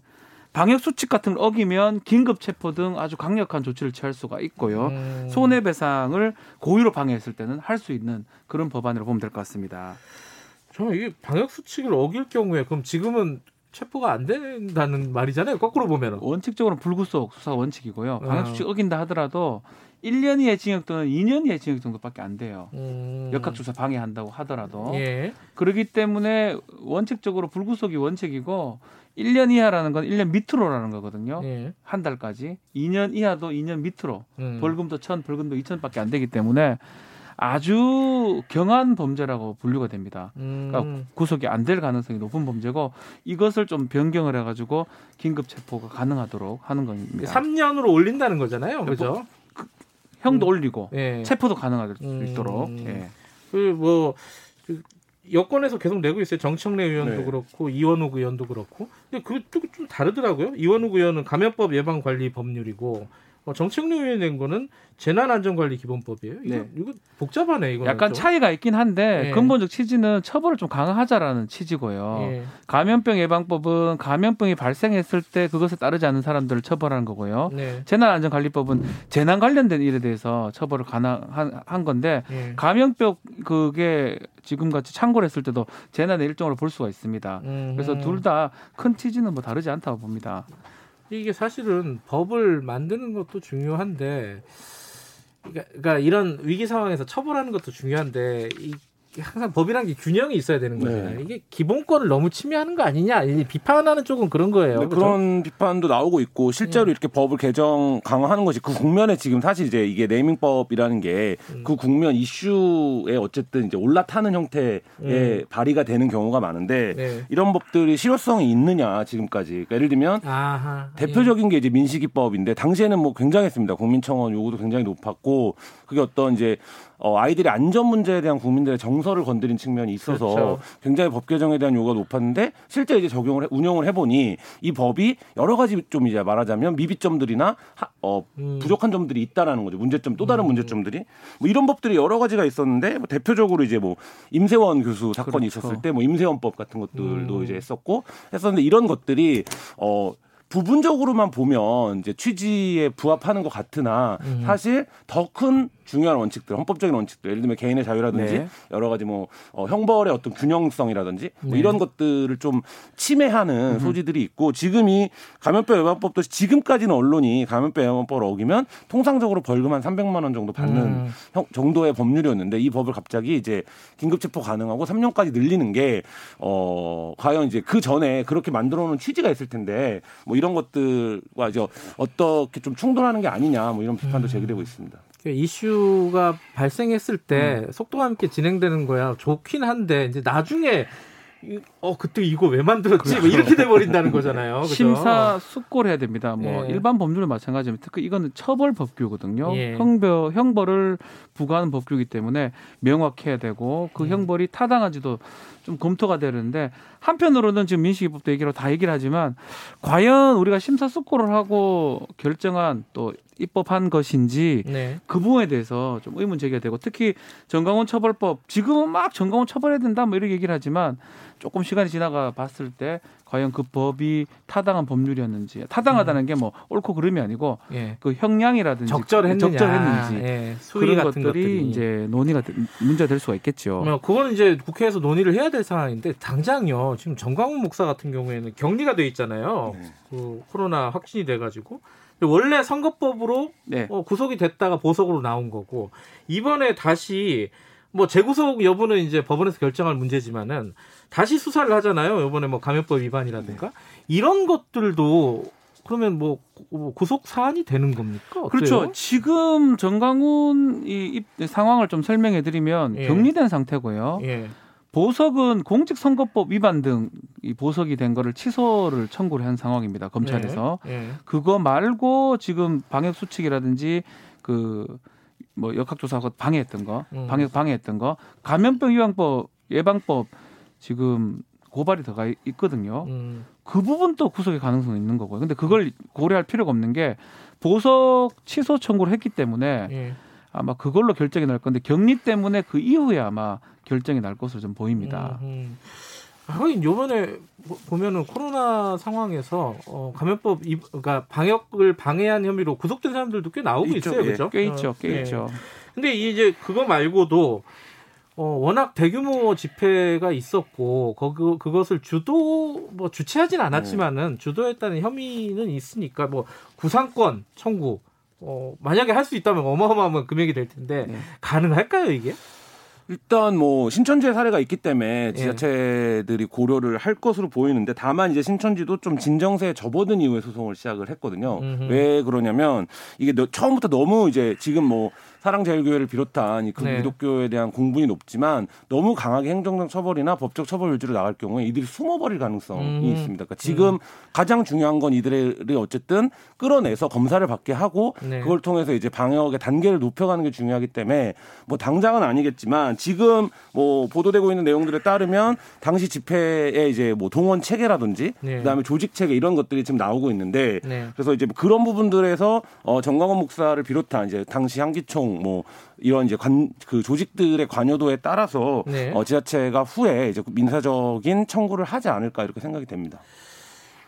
방역 수칙 같은 걸 어기면 긴급 체포 등 아주 강력한 조치를 취할 수가 있고요. 음. 손해배상을 고의로 방해했을 때는 할 수 있는 그런 법안으로 보면 될 것 같습니다. 저는 이게 방역 수칙을 어길 경우에 그럼 지금은 체포가 안 된다는 말이잖아요. 거꾸로 보면은. 원칙적으로 불구속 수사 원칙이고요. 아. 방역 수칙 어긴다 하더라도 1년 이하의 징역 또는 2년 이하의 징역 정도밖에 안 돼요. 음. 역학조사 방해한다고 하더라도 예. 그렇기 때문에 원칙적으로 불구속이 원칙이고 1년 이하라는 건 1년 밑으로라는 거거든요. 예. 한 달까지 2년 이하도 2년 밑으로 음. 벌금도 1,000, 벌금도 2,000밖에 안 되기 때문에 아주 경한 범죄라고 분류가 됩니다. 음. 그러니까 구속이 안 될 가능성이 높은 범죄고 이것을 좀 변경을 해가지고 긴급 체포가 가능하도록 하는 겁니다. 3년으로 올린다는 거잖아요. 그죠? 형도 올리고 예. 체포도 가능할 수 음. 있도록. 예. 그뭐 그 여권에서 계속 내고 있어요. 정청래 의원도 네. 그렇고 이원욱 의원도 그렇고. 근데 그쪽이 좀 다르더라고요. 이원욱 의원은 감염법 예방 관리 법률이고 어, 정책론에 낸 거는 재난안전관리기본법이에요. 이거, 네. 이거 복잡하네 이거. 약간 차이가 있긴 한데 예. 근본적 취지는 처벌을 좀 강화하자라는 취지고요. 예. 감염병 예방법은 감염병이 발생했을 때 그것에 따르지 않는 사람들을 처벌하는 거고요. 네. 재난안전관리법은 재난 관련된 일에 대해서 처벌을 가능한 한 건데 예. 감염병 그게 지금 같이 창궐 했을 때도 재난의 일종으로 볼 수가 있습니다. 음. 그래서 둘 다 큰 취지는 뭐 다르지 않다고 봅니다. 이게 사실은 법을 만드는 것도 중요한데, 그러니까, 그러니까 이런 위기 상황에서 처벌하는 것도 중요한데, 이 항상 법이란 게 균형이 있어야 되는 거잖아요. 네. 이게 기본권을 너무 침해하는 거 아니냐 이 비판하는 쪽은 그런 거예요. 네? 그런 비판도 나오고 있고 실제로 이렇게 법을 개정 강화하는 것이 그 국면에 지금 사실 이제 이게 네이밍법이라는 게그 국면 이슈에 어쨌든 이제 올라타는 형태의 음. 발의가 되는 경우가 많은데 네. 이런 법들이 실효성이 있느냐 지금까지 그러니까 예를 들면 아하. 대표적인 게 이제 민식이법인데 당시에는 뭐 굉장했습니다. 국민청원 요구도 굉장히 높았고 그게 어떤 이제 어, 아이들의 안전 문제에 대한 국민들의 정서를 건드린 측면이 있어서 그렇죠. 굉장히 법 개정에 대한 요구가 높았는데 실제 이제 적용을 해- 운영을 해보니 이 법이 여러 가지 좀 이제 말하자면 미비점들이나 하- 어, 음. 부족한 점들이 있다라는 거죠. 문제점 또 다른 문제점들이 뭐 이런 법들이 여러 가지가 있었는데 뭐 대표적으로 이제 뭐 임세원 교수 사건이 그렇죠. 있었을 때 뭐 임세원법 같은 것들도 음. 이제 했었고 했었는데 이런 것들이 어 부분적으로만 보면 이제 취지에 부합하는 것 같으나 음. 사실 더큰 중요한 원칙들, 헌법적인 원칙들, 예를 들면 개인의 자유라든지 네. 여러 가지 뭐 어, 형벌의 어떤 균형성이라든지 뭐 네. 이런 것들을 좀 침해하는 소지들이 있고 지금 이 감염병 예방법도 지금까지는 언론이 감염병 예방법을 어기면 통상적으로 벌금 한 300만 원 정도 받는 음. 형- 정도의 법률이었는데 이 법을 갑자기 이제 긴급 체포 가능하고 3년까지 늘리는 게 어, 과연 이제 그 전에 그렇게 만들어 놓은 취지가 있을 텐데 뭐 이런 것들과 이제 어떻게 좀 충돌하는 게 아니냐 뭐 이런 비판도 제기되고 있습니다. 그러니까 이슈가 발생했을 때 음. 속도감 있게 진행되는 거야 좋긴 한데 이제 나중에 이- 어 그때 이거 왜 만들었지 뭐 이렇게 돼 버린다는 거잖아요. 그죠? 심사 숙고를 해야 됩니다. 뭐 예. 일반 법률은 마찬가지지만 특히 이거는 처벌 법규거든요. 예. 형벌 형벌을 부과하는 법규이기 때문에 명확해야 되고 그 음. 형벌이 타당한지도 좀 검토가 되는데 한편으로는 지금 민식이법도 얘기로 다 얘기를 하지만 과연 우리가 심사숙고를 하고 결정한 또 입법한 것인지 네. 그 부분에 대해서 좀 의문 제기가 되고 특히 정강원 처벌법 지금은 막 정강원 처벌해야 된다 뭐 이렇게 얘기를 하지만 조금 시간이 지나가 봤을 때 과연 그 법이 타당한 법률이었는지 타당하다는 게뭐 옳고 그름이 아니고 예. 그 형량이라든지 적절했느냐, 적절했는지 예, 그런 같은 것들이 것들이. 이제 논의가 되- 문제가 될 수가 있겠죠. 뭐 그거는 이제 국회에서 논의를 해야 될 상황인데 당장요 지금 정광훈 목사 같은 경우에는 격리가 돼 있잖아요. 그 코로나 확진이 돼가지고 원래 선거법으로 네. 어, 구속이 됐다가 보석으로 나온 거고 이번에 다시 뭐 재구속 여부는 이제 법원에서 결정할 문제지만은 다시 수사를 하잖아요. 이번에 뭐 감염법 위반이라든가 이런 것들도 그러면 뭐 구- 구속 사안이 되는 겁니까? 어때요? 그렇죠. 지금 정강훈 이 입- 상황을 좀 설명해 드리면 예. 격리된 상태고요. 예. 보석은 공직선거법 위반 등 이 보석이 된 거를 취소를 청구를 한 상황입니다. 검찰에서. 예. 그거 말고 지금 방역 수칙이라든지 그 뭐 역학조사하고 방해했던 거, 음. 방역 방해했던 거, 감염병 예방법 예방법 지금 고발이 들어가 있- 있거든요. 음. 그 부분도 구속의 가능성이 있는 거고요. 근데 그걸 고려할 필요가 없는 게 보석 취소 청구를 했기 때문에 예. 아마 그걸로 결정이 날 건데 격리 때문에 그 이후에 아마 결정이 날 것으로 좀 보입니다. 음, 음. 하긴 요번에 보- 보면은 코로나 상황에서 어, 감염법 이, 그러니까 방역을 방해한 혐의로 구속된 사람들도 꽤 나오고 있죠, 있어요, 예. 그렇죠? 꽤 있죠, 꽤 예. 있죠. 근데 이제 그거 말고도 어, 워낙 대규모 집회가 있었고 거 그것을 주도 뭐 주최하진 않았지만은 주도했다는 혐의는 있으니까 뭐 구상권 청구 어, 만약에 할 수 있다면 어마어마한 금액이 될 텐데 네. 가능할까요 이게? 일단 뭐 신천지의 사례가 있기 예. 때문에 지자체들이 고려를 할 것으로 보이는데 다만 이제 신천지도 좀 진정세에 접어든 이후에 소송을 시작을 했거든요. 음흠. 왜 그러냐면 이게 너- 처음부터 너무 이제 지금 뭐 사랑제일교회를 비롯한 이그 네. 기독교에 대한 공분이 높지만 너무 강하게 행정적 처벌이나 법적 처벌 위주로 나갈 경우에 이들이 숨어버릴 가능성이 음. 있습니다. 그러니까 지금 가장 중요한 건 이들을 어쨌든 끌어내서 검사를 받게 하고 네. 그걸 통해서 이제 방역의 단계를 높여가는 게 중요하기 때문에 뭐 당장은 아니겠지만 지금 뭐 보도되고 있는 내용들에 따르면 당시 집회에 이제 뭐 동원 체계라든지 네. 그다음에 조직 체계 이런 것들이 지금 나오고 있는데 네. 그래서 이제 뭐 그런 부분들에서 어 정광훈 목사를 비롯한 이제 당시 향기총 뭐 이런 이제 관 그 조직들의 관여도에 따라서 네. 어 지자체가 후에 이제 민사적인 청구를 하지 않을까 이렇게 생각이 됩니다.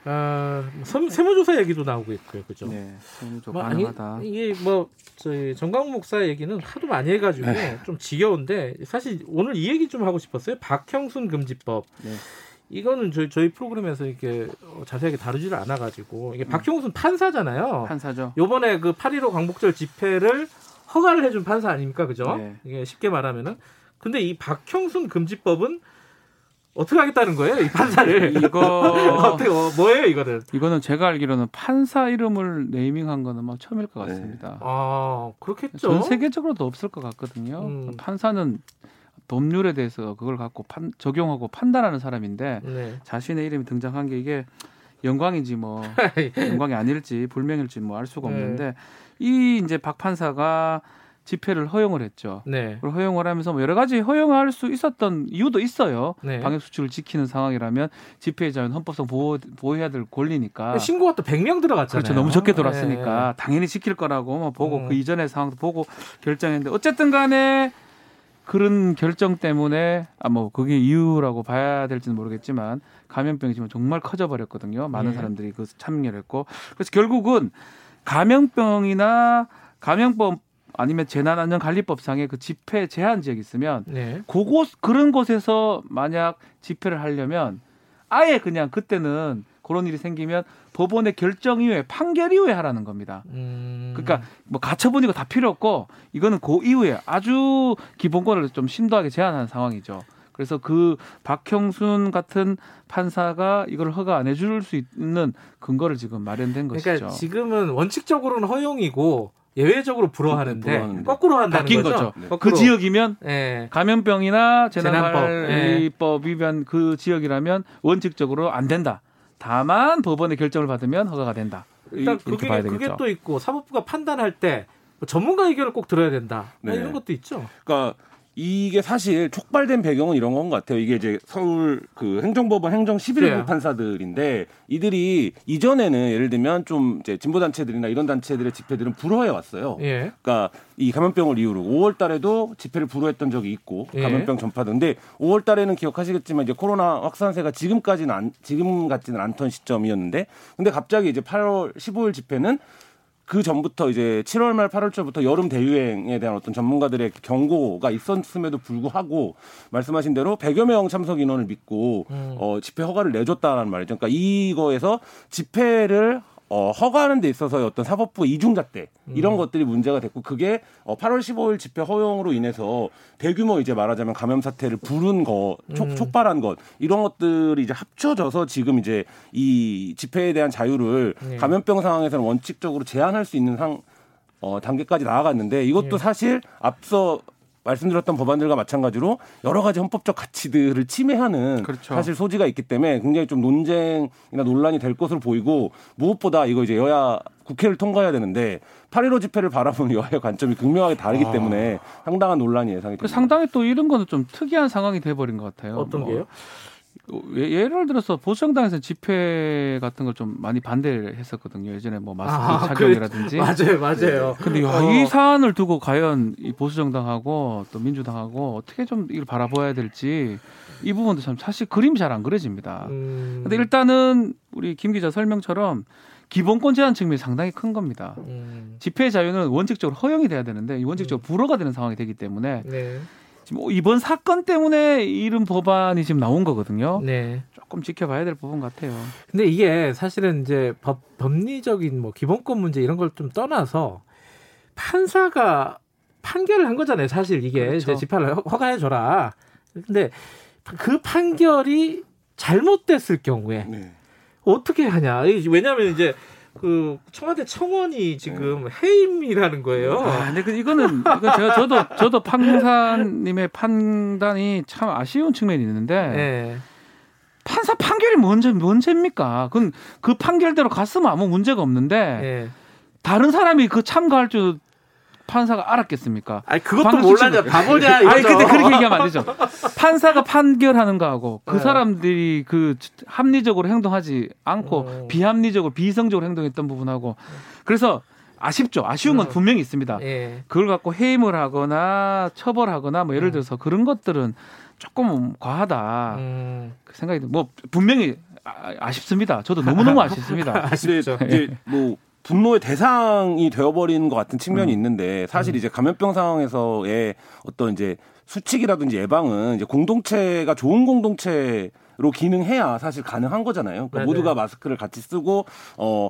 아, 선- 세무조사 얘기도 나오고 있고요, 그죠? 네, 세무조 뭐 아니, 가능하다. 이게 뭐 저희 정광 목사 얘기는 하도 많이 해가지고 네. 좀 지겨운데 사실 오늘 이 얘기 좀 하고 싶었어요. 박형순 금지법. 네. 이거는 저희, 저희 프로그램에서 이렇게 어, 자세하게 다루지를 않아가지고 이게 박형순 판사잖아요. 판사죠. 요번에 그8.15 광복절 집회를 허가를 해준 판사 아닙니까, 그죠? 네. 이게 쉽게 말하면은. 근데 이 박형순 금지법은 어떻게 하겠다는 거예요, 이 판사를? 이거 어떻게 어, 뭐예요, 이거는? 이거는 제가 알기로는 판사 이름을 네이밍한 거는 막 처음일 것 같습니다. 아, 그렇겠죠. 전 세계적으로도 없을 것 같거든요. 음. 판사는 법률에 대해서 그걸 갖고 판, 적용하고 판단하는 사람인데 네. 자신의 이름이 등장한 게 이게 영광인지 뭐 영광이 아닐지 불명일지 뭐 알 수가 네. 없는데 이 이제 박 판사가 집회를 허용을 했죠. 네. 허용을 하면서 뭐 여러 가지 허용할 수 있었던 이유도 있어요. 네. 방역 수칙을 지키는 상황이라면 집회의 자유는 헌법상 보호, 보호해야 될 권리니까. 신고가 또 100명 들어갔잖아요. 그렇죠. 너무 적게 들어왔으니까 당연히 지킬 거라고 뭐 보고 음. 그 이전의 상황도 보고 결정했는데 어쨌든 간에 그런 결정 때문에 아 뭐 그게 이유라고 봐야 될지는 모르겠지만 감염병이 지금 정말 커져 버렸거든요. 많은 네. 사람들이 그 참여를 했고 그래서 결국은 감염병이나 감염법 아니면 재난안전관리법상의 그 집회 제한 지역이 있으면 네. 그곳 그런 곳에서 만약 집회를 하려면 아예 그냥 그때는 그런 일이 생기면 법원의 결정 이후에 판결 이후에 하라는 겁니다. 음. 그러니까 뭐 가처분 이거 다 필요 없고 이거는 그 이후에 아주 기본권을 좀 심도하게 제한하는 상황이죠. 그래서 그 박형순 같은 판사가 이걸 허가 안 해줄 수 있는 근거를 지금 마련된 그러니까 것이죠. 지금은 원칙적으로는 허용이고 예외적으로 불허하는데 불허하는데. 거꾸로 한다는 바뀐 거죠. 거죠. 거꾸로. 그 지역이면 네. 감염병이나 재난법, 재난관리법 위반 그 지역이라면 원칙적으로 안 된다. 다만 법원의 결정을 받으면 허가가 된다. 일단 그게 봐야 그게 되겠죠. 또 있고 사법부가 판단할 때뭐 전문가 의견을 꼭 들어야 된다. 네. 이런 것도 있죠. 그러니까 이게 사실 촉발된 배경은 이런 건 것 같아요. 이게 이제 서울 그 행정법원 행정 11부 네. 판사들인데 이들이 이전에는 예를 들면 좀 이제 진보 단체들이나 이런 단체들의 집회들은 불허해 왔어요. 예. 그러니까 이 감염병을 이유로 5월 달에도 집회를 불허했던 적이 있고 예. 감염병 전파 등데 5월 달에는 기억하시겠지만 이제 코로나 확산세가 지금까지는 안, 지금 같지는 않던 시점이었는데 근데 갑자기 이제 8월 15일 집회는 그 전부터 이제 7월 말 8월 초부터 여름 대유행에 대한 어떤 전문가들의 경고가 있었음에도 불구하고 말씀하신 대로 100여 명 참석 인원을 믿고 음. 어, 집회 허가를 내줬다라는 말이죠. 그러니까 이거에서 집회를 어, 허가하는 데 있어서의 어떤 사법부 이중잣 대 이런 것들이 문제가 됐고 그게 어, 8월 15일 집회 허용으로 인해서 대규모 이제 말하자면 감염 사태를 부른 거 촉, 음. 촉발한 것 이런 것들이 이제 합쳐져서 지금 이제 이 집회에 대한 자유를 네. 감염병 상황에서는 원칙적으로 제한할 수 있는 상 어, 단계까지 나아갔는데 이것도 예. 사실 앞서 말씀드렸던 법안들과 마찬가지로 여러 가지 헌법적 가치들을 침해하는 그렇죠. 사실 소지가 있기 때문에 굉장히 좀 논쟁이나 논란이 될 것으로 보이고 무엇보다 이거 이제 여야 국회를 통과해야 되는데 8.15 집회를 바라보는 여야의 관점이 극명하게 다르기 아. 때문에 상당한 논란이 예상이 그 됩니다. 상당히 또 이런 거는 좀 특이한 상황이 돼버린 것 같아요. 어떤 뭐 게요? 예- 예를 들어서 보수정당에서 집회 같은 걸 좀 많이 반대를 했었거든요. 예전에 뭐 마스크 아, 착용이라든지. 맞아요, 맞아요. 근데 야, 어. 이 사안을 두고 과연 이 보수정당하고 또 민주당하고 어떻게 좀 이걸 바라봐야 될지 이 부분도 참 사실 그림이 잘 안 그려집니다. 음. 근데 일단은 우리 김 기자 설명처럼 기본권 제한 측면이 상당히 큰 겁니다. 음. 집회 자유는 원칙적으로 허용이 돼야 되는데 이 원칙적으로 불허가 되는 상황이 되기 때문에 네. 지금 이번 사건 때문에 이런 법안이 지금 나온 거거든요. 네. 조금 지켜봐야 될 부분 같아요. 근데 이게 사실은 이제 법, 법리적인 뭐 기본권 문제 이런 걸 좀 떠나서 판사가 판결을 한 거잖아요. 사실 이게 그렇죠. 이제 집회를 허- 허가해 줘라. 근데 그 판결이 잘못됐을 경우에 네. 어떻게 하냐. 이- 왜냐하면 이제 그 청와대 청원이 지금 해임이라는 거예요. 아, 근데 그 이거는 이거 제가 저도 저도 판사님의 판단이 참 아쉬운 측면이 있는데 네. 판사 판결이 뭔지 뭔죄입니까? 그건 그 판결대로 갔으면 아무 문제가 없는데 네. 다른 사람이 그 참가할 줄 판사가 알았겠습니까? 아니 그것도 지금- 바보냐 아니 이거죠. 근데 그렇게 얘기하면 안 되죠. 판사가 판결하는 거하고 그 네. 사람들이 그 합리적으로 행동하지 않고 어. 비합리적으로 비이성적으로 행동했던 부분하고 그래서 아쉽죠. 아쉬운 건 음. 분명히 있습니다. 예. 그걸 갖고 해임을 하거나 처벌하거나 뭐 예를 들어서 그런 것들은 조금 과하다 음. 그 생각이. 뭐 분명히 아, 아쉽습니다. 저도 너무너무 아쉽습니다. 아쉽죠. 이제 뭐 분노의 대상이 되어버리는 것 같은 측면이 있는데 사실 이제 감염병 상황에서의 어떤 이제 수칙이라든지 예방은 이제 공동체가 좋은 공동체로 기능해야 사실 가능한 거잖아요. 그러니까 네네. 모두가 마스크를 같이 쓰고 어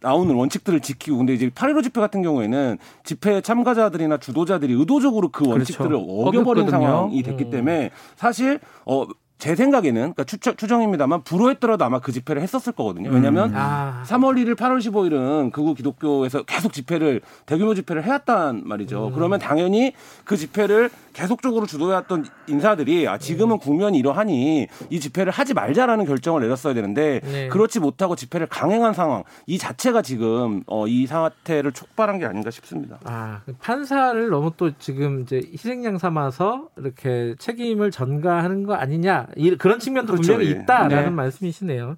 나오는 원칙들을 지키고 근데 이제 8.15 집회 같은 경우에는 집회 참가자들이나 주도자들이 의도적으로 그 원칙들을 어겨버린 어겼거든요. 상황이 됐기 음. 때문에 사실 어 제 생각에는 그러니까 추정, 추정입니다만 불허했더라도 아마 그 집회를 했었을 거거든요. 왜냐하면 아. 3월 1일, 8월 15일은 극우 기독교에서 계속 집회를 대규모 집회를 해왔단 말이죠. 음. 그러면 당연히 그 집회를 계속적으로 주도해왔던 인사들이 아 지금은 음. 국면이 이러하니 이 집회를 하지 말자라는 결정을 내렸어야 되는데 네. 그렇지 못하고 집회를 강행한 상황 이 자체가 지금 어, 이 사태를 촉발한 게 아닌가 싶습니다. 아, 그 판사를 너무 또 지금 이제 희생양 삼아서 이렇게 책임을 전가하는 거 아니냐 이, 그런 측면도 그렇죠, 분명히 예. 있다라는 네. 말씀이시네요.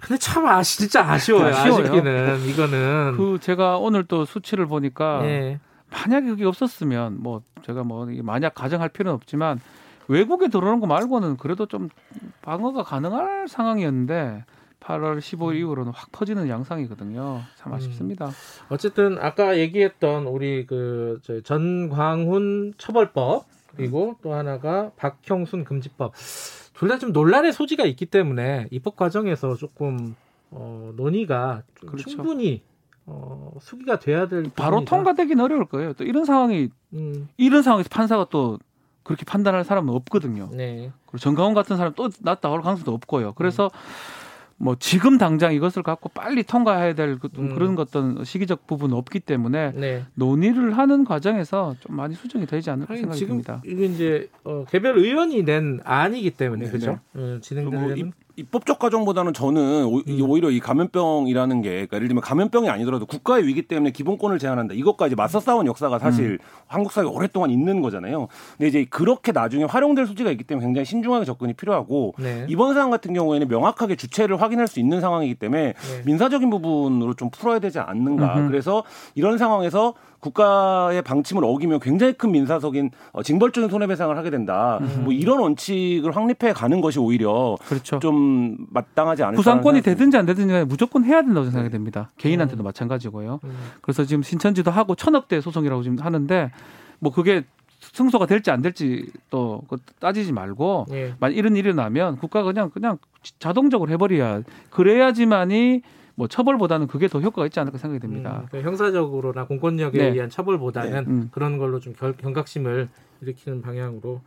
근데 참 아시 진짜 아쉬워요. 아쉬워요. 아쉽기는 이거는 그 제가 오늘 또 수치를 보니까 예. 만약에 그게 없었으면 뭐 제가 뭐 만약 가정할 필요는 없지만 외국에 들어오는 거 말고는 그래도 좀 방어가 가능할 상황이었는데 8월 15일 이후로는 확 퍼지는 양상이거든요. 참 음. 아쉽습니다. 어쨌든 아까 얘기했던 우리 그 전광훈 처벌법 그리고 또 하나가 박형순 금지법 둘 다 좀 논란의 소지가 있기 때문에 입법 과정에서 조금 어, 논의가 좀 그렇죠. 충분히 어, 수기가 돼야 될 바로 부분이다. 통과되긴 어려울 거예요. 또 이런 상황이 음, 이런 상황에서 판사가 또 그렇게 판단할 사람은 없거든요. 네. 그리고 정강훈 같은 사람 또 나타올 가능성도 없고요. 그래서 뭐 지금 당장 이것을 갖고 빨리 통과해야 될 그- 음. 그런 어떤 시기적 부분은 없기 때문에 네. 논의를 하는 과정에서 좀 많이 수정이 되지 않을까 생각이 듭니다. 이게 이제 어, 개별 의원이 낸 안이기 때문에 네, 그죠? 어, 뭐 진행되는 입- 입법적 과정보다는 저는 오, 음. 오히려 이 감염병이라는 게 그러니까 예를 들면 감염병이 아니더라도 국가의 위기 때문에 기본권을 제한한다. 이것까지 맞서 싸운 역사가 사실 음. 한국 사회에 오랫동안 있는 거잖아요. 근데 이제 그렇게 나중에 활용될 소지가 있기 때문에 굉장히 신중하게 접근이 필요하고 네. 이번 사안 같은 경우에는 명확하게 주체를 확인할 수 있는 상황이기 때문에 네. 민사적인 부분으로 좀 풀어야 되지 않는가. 음흠. 그래서 이런 상황에서 국가의 방침을 어기면 굉장히 큰 민사적인 어, 징벌적인 손해배상을 하게 된다. 뭐 이런 원칙을 확립해 가는 것이 오히려 그렇죠. 좀 마땅하지 않을까. 부상권이 되든지 안 되든지 간에 무조건 해야 된다고 생각이 됩니다. 개인한테도 음. 마찬가지고요. 음. 그래서 지금 신천지도 하고 천억대 소송이라고 지금 하는데 뭐 그게 승소가 될지 안 될지 또 따지지 말고 예. 만약 이런 일이 나면 국가가 그냥 그냥 자동적으로 해버려야 그래야지만이 뭐 처벌보다는 그게 더 효과가 있지 않을까 생각이 듭니다. 음, 그러니까 형사적으로나 공권력에 네. 의한 처벌보다는 음. 그런 걸로 좀 결, 경각심을 일으키는 방향으로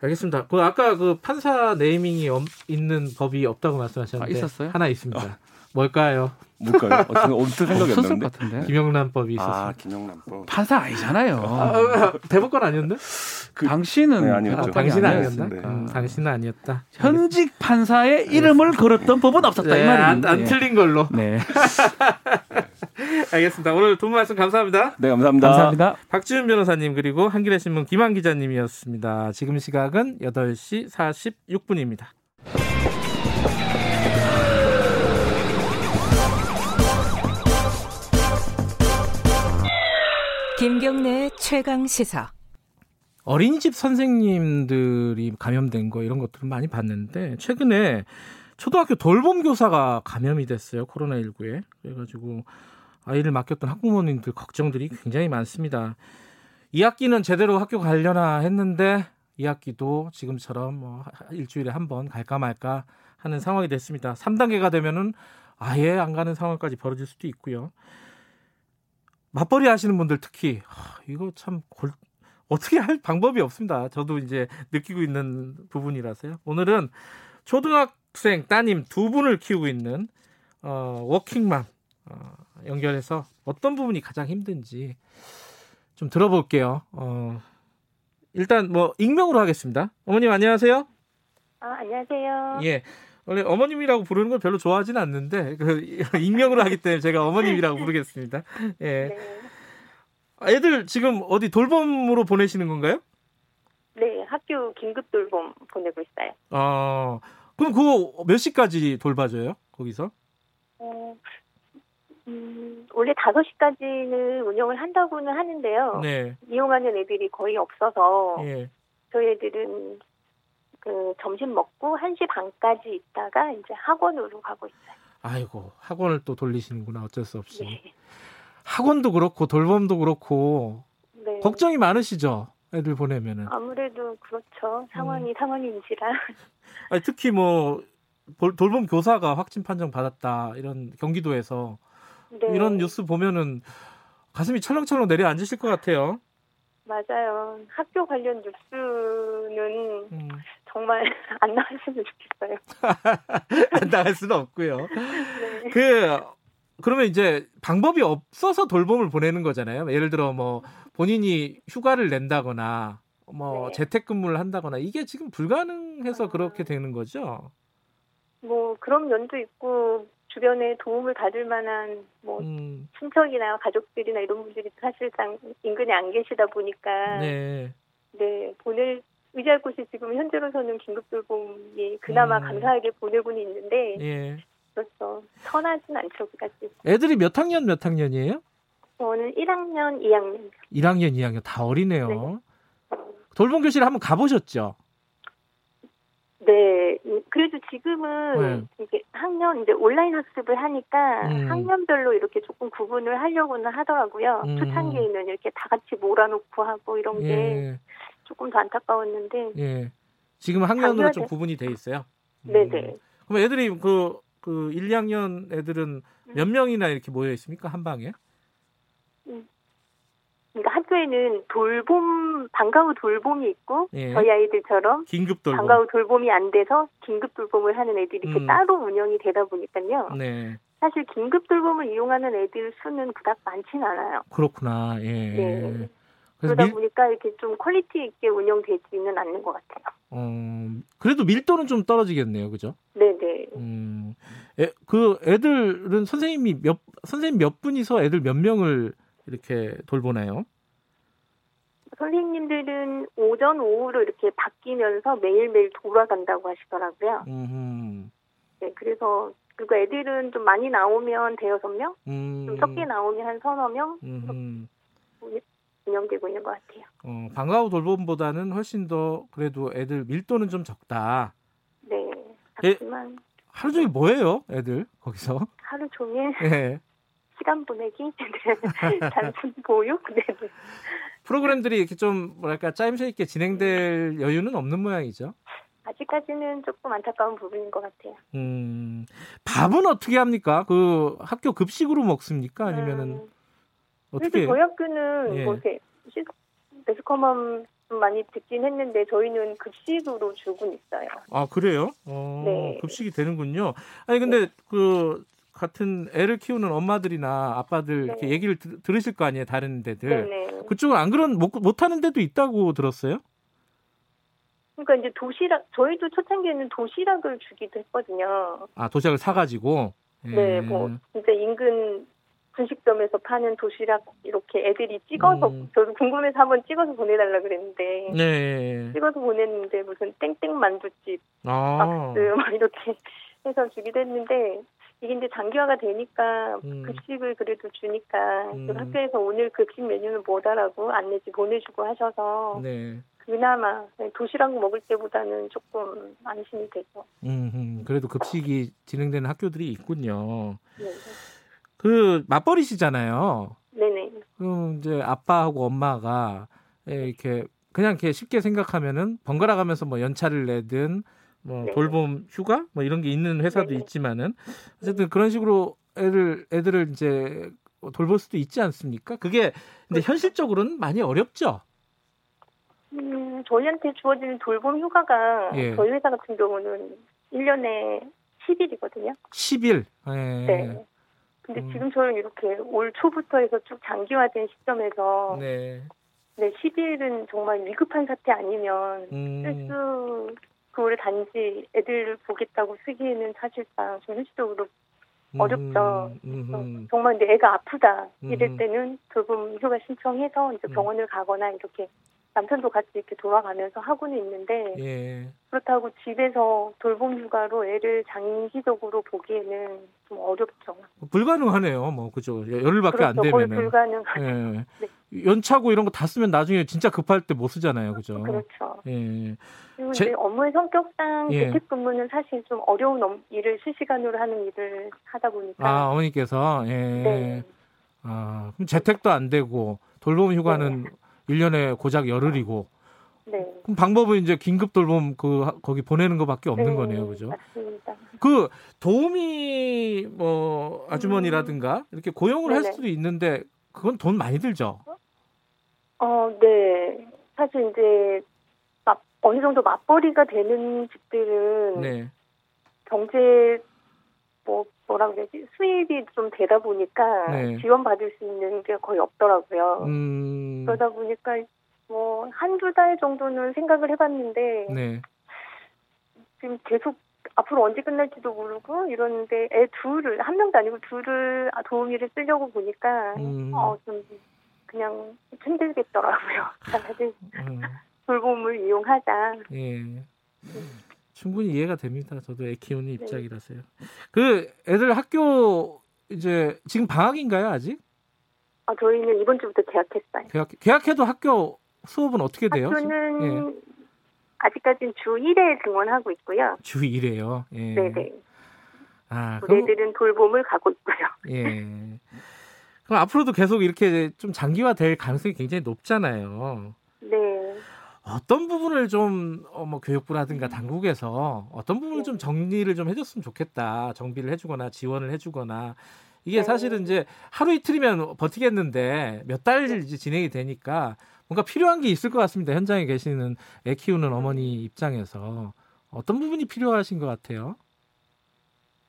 알겠습니다. 그 아까 그 판사 네이밍이 엄- 있는 법이 없다고 말씀하셨는데 아, 있었어요? 하나 있습니다. 뭘까요? 뭘까요? 어, 지금 언뜻 생각이 안 나는데. 것 같은데. 김영란법이 아, 있었어요. 김영란법. 판사 아니잖아요. 아, 대법관 아니었나? 당신은 네, 아니었죠. 아, 당신은. 아니었나? 네. 음, 당신은 아니었다. 현직 판사의 이름을 걸었던 법은 없었다 이 네, 말이에요. 안, 안 네. 틀린 걸로. 네. 알겠습니다. 오늘 두분 말씀 감사합니다. 네, 감사합니다. 감사합니다. 박지훈 변호사님 그리고 한겨레 신문 김한 기자님이었습니다. 지금 시각은 8시 46분입니다. 김경래의 최강 시사. 어린이집 선생님들이 감염된 거 이런 것들을 많이 봤는데 최근에 초등학교 돌봄 교사가 감염이 됐어요 코로나 19에 그래가지고 아이를 맡겼던 학부모님들 걱정들이 굉장히 많습니다. 2학기는 제대로 학교 가려나 했는데 2학기도 지금처럼 뭐 일주일에 한 번 갈까 말까 하는 상황이 됐습니다. 3단계가 되면은 아예 안 가는 상황까지 벌어질 수도 있고요. 맞벌이 하시는 분들 특히 하, 이거 참 골, 어떻게 할 방법이 없습니다. 저도 이제 느끼고 있는 부분이라서요. 오늘은 초등학생 따님 두 분을 키우고 있는 어, 워킹맘 어, 연결해서 어떤 부분이 가장 힘든지 좀 들어볼게요. 어, 일단 뭐 익명으로 하겠습니다. 어머님 안녕하세요. 아, 안녕하세요. 예. 원래 어머님이라고 부르는 걸 별로 좋아하지는 않는데 그 익명으로 하기 때문에 제가 어머님이라고 부르겠습니다. 예. 네. 애들 지금 어디 돌봄으로 보내시는 건가요? 네, 학교 긴급 돌봄 보내고 있어요. 어. 그럼 그거 몇 시까지 돌봐줘요? 거기서? 어, 음, 원래 5시까지는 운영을 한다고는 하는데요. 네. 이용하는 애들이 거의 없어서 예. 저희 애들은 그 점심 먹고 1시 반까지 있다가 이제 학원으로 가고 있어요. 아이고 학원을 또 돌리시는구나 어쩔 수 없이. 네. 학원도 그렇고 돌봄도 그렇고 네. 걱정이 많으시죠? 애들 보내면은. 아무래도 그렇죠. 상황이 음. 상황인지라. 아니, 특히 뭐 볼- 돌봄 교사가 확진 판정 받았다 이런 경기도에서 네. 이런 뉴스 보면은 가슴이 철렁철렁 내려앉으실 것 같아요. 맞아요. 학교 관련 뉴스는 음. 정말 안 나왔으면 좋겠어요. 안 나갈 수는 없고요. 네. 그 그러면 이제 방법이 없어서 돌봄을 보내는 거잖아요. 예를 들어 뭐 본인이 휴가를 낸다거나 뭐 네. 재택근무를 한다거나 이게 지금 불가능해서 아. 그렇게 되는 거죠. 뭐 그런 면도 있고 주변에 도움을 받을 만한 뭐 음, 친척이나 가족들이나 이런 분들이 사실상 인근에 안 계시다 보니까 네. 네, 보낼 의지할 곳이 지금 현재로서는 긴급 돌봄이 그나마 음. 감사하게 보내고는 있는데 예. 그렇죠. 편하진 않죠, 그까지. 애들이 몇 학년 몇 학년이에요? 저는 1학년, 2학년. 1학년, 2학년 다 어리네요. 돌봄 교실 한번 가보셨죠? 네, 음, 그래도 지금은 네. 이게 학년 이제 온라인 학습을 하니까 음. 학년별로 이렇게 조금 구분을 하려고는 하더라고요. 음. 초창기에는 이렇게 다 같이 몰아놓고 하고 이런 게 예, 조금 더 안타까웠는데, 예. 지금 학년으로 좀 구분이 돼 있어요. 음. 네네. 그럼 애들이 그, 그 1, 2학년 애들은 음. 몇 명이나 이렇게 모여 있습니까? 한 방에? 그러니까 학교에는 돌봄 방과 후 돌봄이 있고 예. 저희 아이들처럼 긴급 돌봄. 방과 후 돌봄이 안 돼서 긴급 돌봄을 하는 애들이 이렇게 음. 따로 운영이 되다 보니까요. 네. 사실 긴급 돌봄을 이용하는 애들 수는 그닥 많진 않아요. 그렇구나. 예. 네. 그러다 밀, 보니까 이렇게 좀 quality 있게 운영되지는 않는 것 같아요. 어, 그래도 밀도는 좀 떨어지겠네요. 그죠? 네네. 음. 애, 그 애들은 선생님이 몇 선생님 몇 분이서 애들 몇 명을 이렇게 돌보나요? 선생님들은 오전, 오후로 이렇게 바뀌면서 매일매일 돌아간다고 하시더라고요. 음. 네, 그래서 그리고 애들은 좀 많이 나오면 대여섯 명, 음. 좀 적게 나오면 한 서너 명 음. 운영되고 있는 것 같아요. 어, 방과 후 돌봄보다는 훨씬 더 그래도 애들 밀도는 좀 적다. 네. 예. 하지만 하루 종일 뭐해요, 애들 거기서? 하루 종일 예. 시간 보내기, 네. 단순 보육, 네. 네. 프로그램들이 이렇게 좀 뭐랄까 짜임새 있게 진행될 여유는 없는 모양이죠. 아직까지는 조금 안타까운 부분인 것 같아요. 음, 밥은 어떻게 합니까? 그 학교 급식으로 먹습니까? 아니면은 그래도 어떻게? 저희 학교는 예. 뭐 이렇게 좀 많이 듣긴 했는데 저희는 급식으로 주곤 있어요. 아 그래요? 어, 네. 급식이 되는군요. 아니 근데 그 같은 애를 키우는 엄마들이나 아빠들 이렇게 네. 얘기를 들, 들으실 거 아니에요, 다른 데들. 네네. 그쪽은 안 그런 못, 못 하는 데도 있다고 들었어요? 그러니까 이제 도시락 저희도 초창기에는 도시락을 주기도 했거든요. 아 도시락을 사가지고. 네, 예. 뭐 진짜 인근 분식점에서 파는 도시락 이렇게 애들이 찍어서 음. 저도 궁금해서 한번 찍어서 보내달라 그랬는데 네. 찍어서 보냈는데 무슨 땡땡 만두집 아. 박스 막 이렇게 해서 주기도 했는데 이게 이제 장기화가 되니까 음. 급식을 그래도 주니까 음. 좀 학교에서 오늘 급식 메뉴는 뭐다라고 안내지 보내주고 하셔서 네. 그나마 도시락 먹을 때보다는 조금 안심이 되죠. 음, 음, 그래도 급식이 진행되는 학교들이 있군요. 네. 그 맞벌이시잖아요. 네네. 그럼 이제 아빠하고 엄마가 예, 이렇게 그냥 이렇게 쉽게 생각하면은 번갈아 가면서 뭐 연차를 내든 뭐 네. 돌봄 휴가 뭐 이런 게 있는 회사도 네네. 있지만은 어쨌든 그런 식으로 애들 애들을 이제 돌볼 수도 있지 않습니까? 그게 근데 그렇죠. 현실적으로는 많이 어렵죠. 음, 저희한테 주어지는 돌봄 휴가가 예. 저희 회사 같은 경우는 1년에 10일이거든요. 10일. 예. 네. 근데 음. 지금처럼 이렇게 올 초부터 해서 쭉 장기화된 시점에서 네. 네, 10일은 정말 위급한 사태 아니면 음. 쓸수 그거를 단지 애들 보겠다고 쓰기에는 사실상 좀 현실적으로 어렵죠. 음. 정말 내 애가 아프다 이럴 음. 때는 돌봄 휴가 신청해서 이제 병원을 가거나 이렇게 남편도 같이 이렇게 돌아가면서 하고는 있는데 예. 그렇다고 집에서 돌봄 휴가로 애를 장기적으로 보기에는 좀 어렵죠. 불가능하네요. 뭐 그죠. 열흘밖에 안 그렇죠. 거의 되면은. 불가능하죠. 예. 연차고 이런 거 다 쓰면 나중에 진짜 급할 때 못 쓰잖아요. 그죠? 그렇죠. 예. 그리고 제- 업무의 성격상 예. 재택 근무는 사실 좀 어려운 업- 일을 실시간으로 하는 일을 하다 보니까 아, 어머니께서 예. 네. 아, 그럼 재택도 안 되고 돌봄 휴가는 일 1년에 고작 열흘이고 네. 그럼 방법은 이제 긴급 돌봄 그 하- 거기 보내는 것밖에 없는 네, 거네요. 그죠? 맞습니다. 그 도우미 뭐 아주머니라든가 이렇게 고용을 할 네네. 수도 있는데 그건 돈 많이 들죠. 어, 네. 사실 이제 맞- 어느 정도 맞벌이가 되는 집들은 네. 경제 뭐 뭐라 그래야지 수입이 좀 되다 보니까 네. 지원 받을 수 있는 게 거의 없더라고요. 음. 그러다 보니까 뭐 한두 달 정도는 생각을 해봤는데 네. 지금 계속 앞으로 언제 끝날지도 모르고 이러는데 애 둘을 한 명도 아니고 둘을 아, 도우미를 쓰려고 보니까 음. 어좀 그냥 힘들겠더라고요. 차라리 음. 돌봄을 이용하자. 예. 충분히 이해가 됩니다. 저도 애 키우는 네. 입장이라서요. 그 애들 학교 이제 지금 방학인가요 아직? 아 저희는 이번 주부터 계약했어요. 개학 개학해도 학교 수업은 어떻게 돼요? 학교는 예. 아직까지는 주 1회 등원하고 있고요. 주 1회요. 예. 네네. 아, 우리 그럼 애들은 돌봄을 가고 있고요. 예. 그럼 앞으로도 계속 이렇게 좀 장기화될 가능성이 굉장히 높잖아요. 네. 어떤 부분을 좀, 어, 뭐, 교육부라든가 당국에서 어떤 부분을 좀 정리를 좀 해줬으면 좋겠다. 정비를 해주거나 지원을 해주거나. 이게 네. 사실은 이제 하루 이틀이면 버티겠는데 몇 달 이제 진행이 되니까 뭔가 필요한 게 있을 것 같습니다. 현장에 계시는 애 키우는 어머니 입장에서 어떤 부분이 필요하신 것 같아요?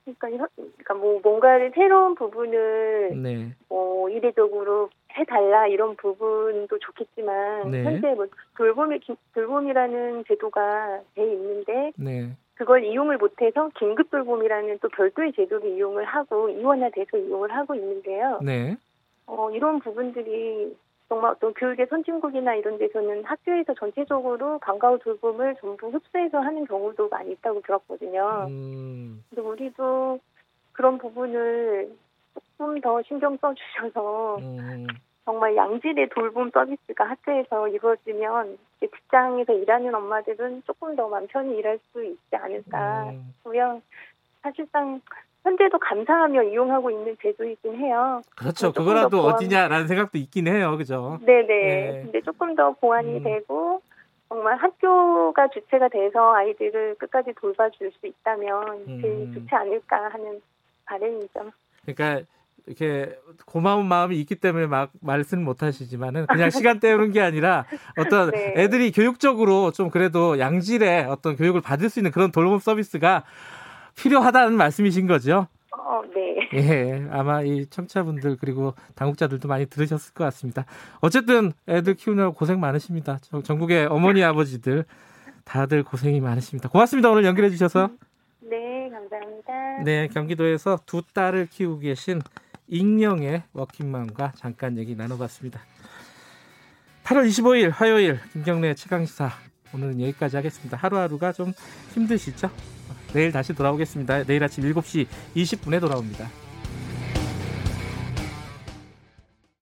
그러니까, 현- 그러니까 뭐 뭔가를 새로운 부분을 네. 뭐 이례적으로 해달라 이런 부분도 좋겠지만 네. 현재 뭐 돌봄이 기- 돌봄이라는 제도가 돼 있는데 네. 그걸 이용을 못해서 긴급 돌봄이라는 또 별도의 제도를 이용을 하고 이원화돼서 이용을 하고 있는데요. 네. 어, 이런 부분들이 정말 어떤 교육의 선진국이나 이런 데서는 학교에서 전체적으로 방과 후 돌봄을 전부 흡수해서 하는 경우도 많이 있다고 들었거든요. 음. 근데 우리도 그런 부분을 조금 더 신경 써주셔서 음. 정말 양질의 돌봄 서비스가 학교에서 이루어지면 직장에서 일하는 엄마들은 조금 더 마음 편히 일할 수 있지 않을까 음. 싶고요. 사실상 현재도 감사하며 이용하고 있는 제도이긴 해요. 그렇죠. 그거라도 보완- 어디냐라는 생각도 있긴 해요. 그죠? 네네. 네. 근데 조금 더 보완이 음. 되고 정말 학교가 주체가 돼서 아이들을 끝까지 돌봐줄 수 있다면 제일 음. 좋지 않을까 하는 바람이죠. 그러니까 이렇게 고마운 마음이 있기 때문에 막 말씀을 못 하시지만은 그냥 시간 때우는 게 아니라 어떤 네. 애들이 교육적으로 좀 그래도 양질의 어떤 교육을 받을 수 있는 그런 돌봄 서비스가 필요하다는 말씀이신 거죠? 어, 네. 예, 아마 이 청취자분들 그리고 당국자들도 많이 들으셨을 것 같습니다. 어쨌든 애들 키우느라 고생 많으십니다. 저- 전국의 어머니 아버지들 다들 고생이 많으십니다. 고맙습니다. 오늘 연결해 주셔서. 네, 감사합니다. 네, 경기도에서 두 딸을 키우고 계신 익명의 워킹맘과 잠깐 얘기 나눠봤습니다. 8월 25일 화요일 김경래 최강시사 오늘은 여기까지 하겠습니다. 하루하루가 좀 힘드시죠? 내일 다시 돌아오겠습니다. 내일 아침 7시 20분에 돌아옵니다.